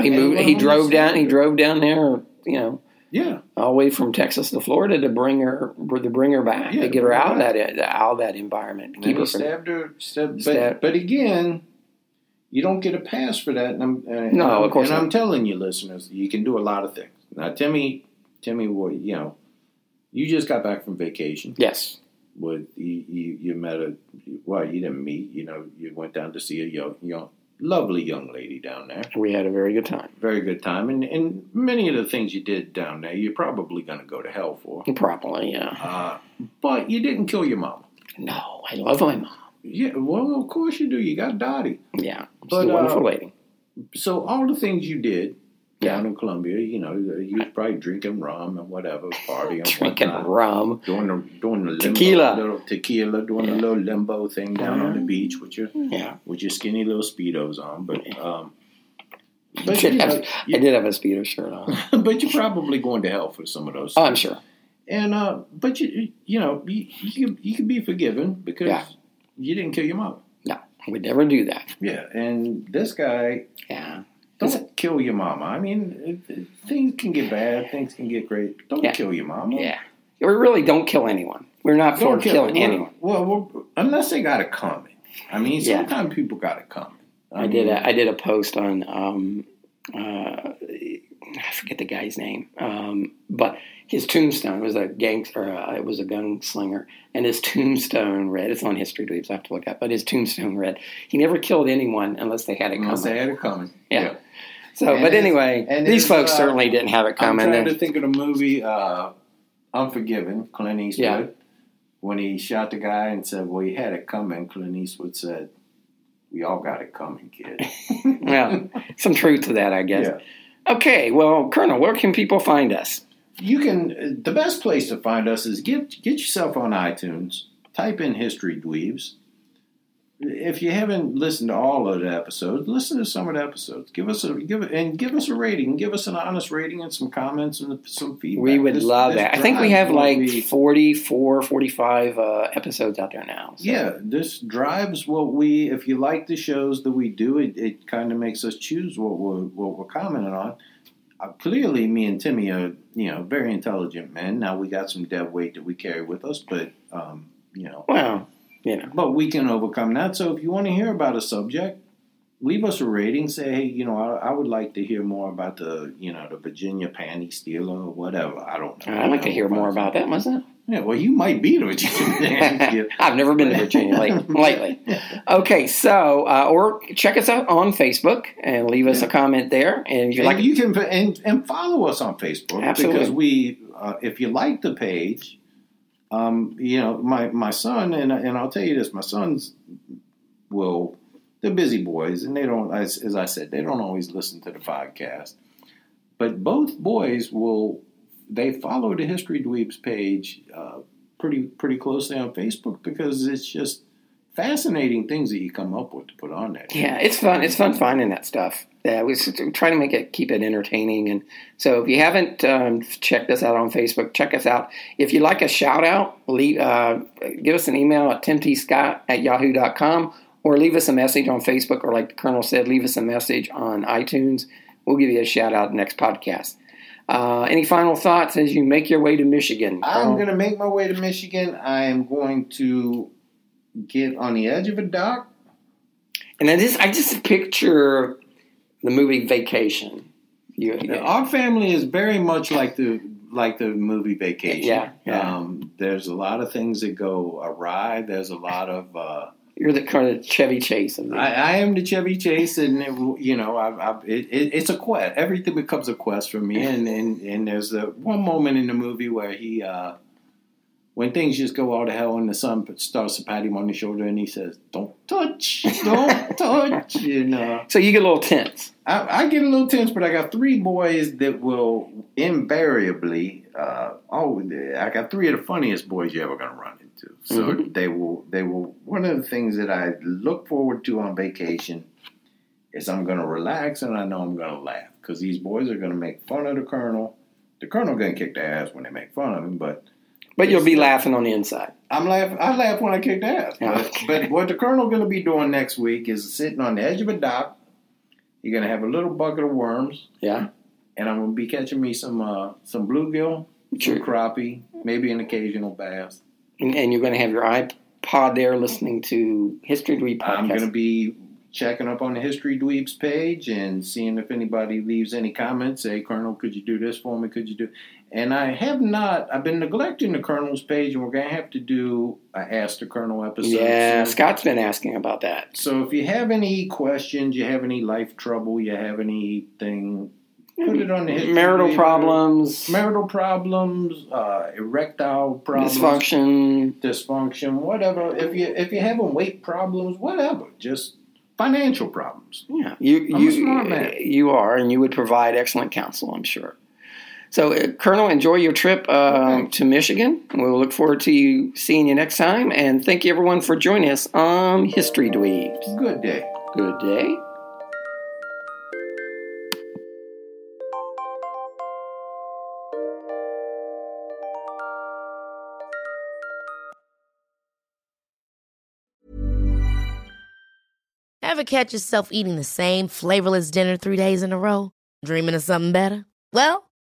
he And moved. He drove down. He drove down there. You know, Yeah, all the way from Texas to Florida to bring her to bring her back Yeah, to get her out of that out of that environment. Keep he her stabbed her. Stabbed, Stabbed- But, but again, you don't get a pass for that. And I'm, uh, and No, I'm- of course And I'm telling you, listeners, you can do a lot of things. Now, Timmy, Timmy, what you know, you just got back from vacation. Yes, with you, you, you met a well you didn't meet you know you went down to see a young, young lovely young lady down there we had a very good time. very good time and, and many of the things you did down there you're probably going to go to hell for Probably, yeah. uh, but you didn't kill your mom. No, I love my mom. yeah well of course you do you got Dottie Yeah, she's But, a wonderful uh, lady. so all the things you did down Yeah. in Colombia you know you was probably drinking rum and whatever partying Drinking whatnot. rum. doing the doing the limbo, Tequila. little tequila, doing Yeah. the little limbo thing down on the beach with your Yeah, with your skinny little speedos on. But um, I but did, you, have, know, I did have a speedo shirt on. but you're probably going to hell for some of those. Oh, I'm sure. And uh, but you you know you you can, you can be forgiven because Yeah. you didn't kill your mother. No, we'd never do that. Yeah, and this guy Yeah, kill your mama. I mean, it, it- things can get bad, things can get great. Don't Yeah. kill your mama. yeah. We really don't kill anyone. We're not for kill killing anyone. Well, unless they got it coming. I mean, Yeah. sometimes people got it coming. I did. A, I did a post on. Um, uh, I forget the guy's name, um, but his tombstone was a gangster. Uh, it was a gunslinger, and his tombstone read. It's on History Dweebs. I have to look up, but his tombstone read. He never killed anyone unless they had it Unless they had it coming. Yeah. So, And but anyway, and these folks uh, certainly didn't have it coming. I'm trying to think of the movie uh, Unforgiven, Clint Eastwood. Yeah. When he shot the guy and said, "Well, he had it coming," Clint Eastwood said, "We all got it coming, kid." well, some truth to that, I guess. yeah. Okay, well, Colonel, where can people find us? You can. The best place to find us is get get yourself on iTunes. Type in History Dweebs. If you haven't listened to all of the episodes, listen to some of the episodes. Give us a give and give us a rating. Give us an honest rating and some comments and some feedback. We would This- love this that. I think we have like we- 44, 45 uh, episodes out there now. So. Yeah, this drives what we. If you like the shows that we do, it, it kind of makes us choose what we're what we're commenting on. Uh, clearly, me and Timmy are you know very intelligent men. Now we got some dead weight that we carry with us, but um, you know, Well, you know. but we can overcome that. So if you want to hear about a subject, leave us a rating. Say, hey, you know, I, I would like to hear more about the you know the Virginia panty stealer or whatever. I don't know. I'd like to hear more about that myself. Yeah, well, you might be the Virginia. I've never been to Virginia late, lately. Okay, so uh, or check us out on Facebook and leave us a comment there. And if you like, you can and, and follow us on Facebook Absolutely. because we, uh, if you like the page, um, you know my my son and and I'll tell you this, my sons will they're busy boys and they don't as, as I said they don't always listen to the podcast, but both boys will they follow the History Dweebs page uh, pretty pretty closely on Facebook because it's just fascinating things that you come up with to put on there. yeah, it's fun. It's fun finding that stuff. Yeah, we s- try to make it keep it entertaining. And so, if you haven't um, checked us out on Facebook, check us out. If you like a shout out, leave, uh, give us an email at timtscott at yahoo.com or leave us a message on Facebook, or like the Colonel said, leave us a message on iTunes. We'll give you a shout out next podcast. Uh, any final thoughts as you make your way to Michigan? I'm Colonel? going to make my way to Michigan. I am going to get on the edge of a dock. And then this, I just picture the movie Vacation. You, Our family is very much like the like the movie Vacation. Yeah, yeah. Um, there's a lot of things that go awry. There's a lot of. Uh, You're the kind of Chevy Chase of. I, I am the Chevy Chase, and it, you know, I, I, it, it, it's a quest. Everything becomes a quest for me. And and, and there's a, one moment in the movie where he, uh, when things just go all to hell, and the son starts to pat him on the shoulder, and he says, "Don't touch, don't touch, you know. So you get a little tense. I, I, get a little tense, but I got three boys that will invariably. Uh, oh, I got three of the funniest boys you're ever gonna run into. So mm-hmm. they will. They will. One of the things that I look forward to on vacation is I'm gonna relax and I know I'm gonna laugh because these boys are gonna make fun of the colonel. The colonel gonna kick their ass when they make fun of him, but. But you'll be laughing on the inside. I'm laughing. I laugh when I kick ass. But, but what the colonel going to be doing next week is sitting on the edge of a dock you're gonna have a little bucket of worms. Yeah. And I'm gonna be catching me some uh, some bluegill, some crappie, maybe an occasional bass. And, you're gonna have your iPod there, listening to History Dweeb podcast. I'm gonna be checking up on the History Dweebs page and seeing if anybody leaves any comments. Say, Colonel, could you do this for me? Could you do? And I have not. I've been neglecting the Colonel's page, and we're going to have to do a Ask the Colonel episode. Yeah, soon. Scott's been asking about that. So if you have any questions, you have any life trouble, you have anything, put it on the marital problems, marital problems, uh, erectile problems, dysfunction, dysfunction, whatever. If you if you have weight problems, whatever, just financial problems. Yeah, you I'm you you are, and you would provide excellent counsel, I'm sure. So, uh, Colonel, enjoy your trip uh, to Michigan. We'll look forward to you seeing you next time. And thank you, everyone, for joining us on History Dweebs. Good day. Good day. Ever catch yourself eating the same flavorless dinner three days in a row? Dreaming of something better? Well,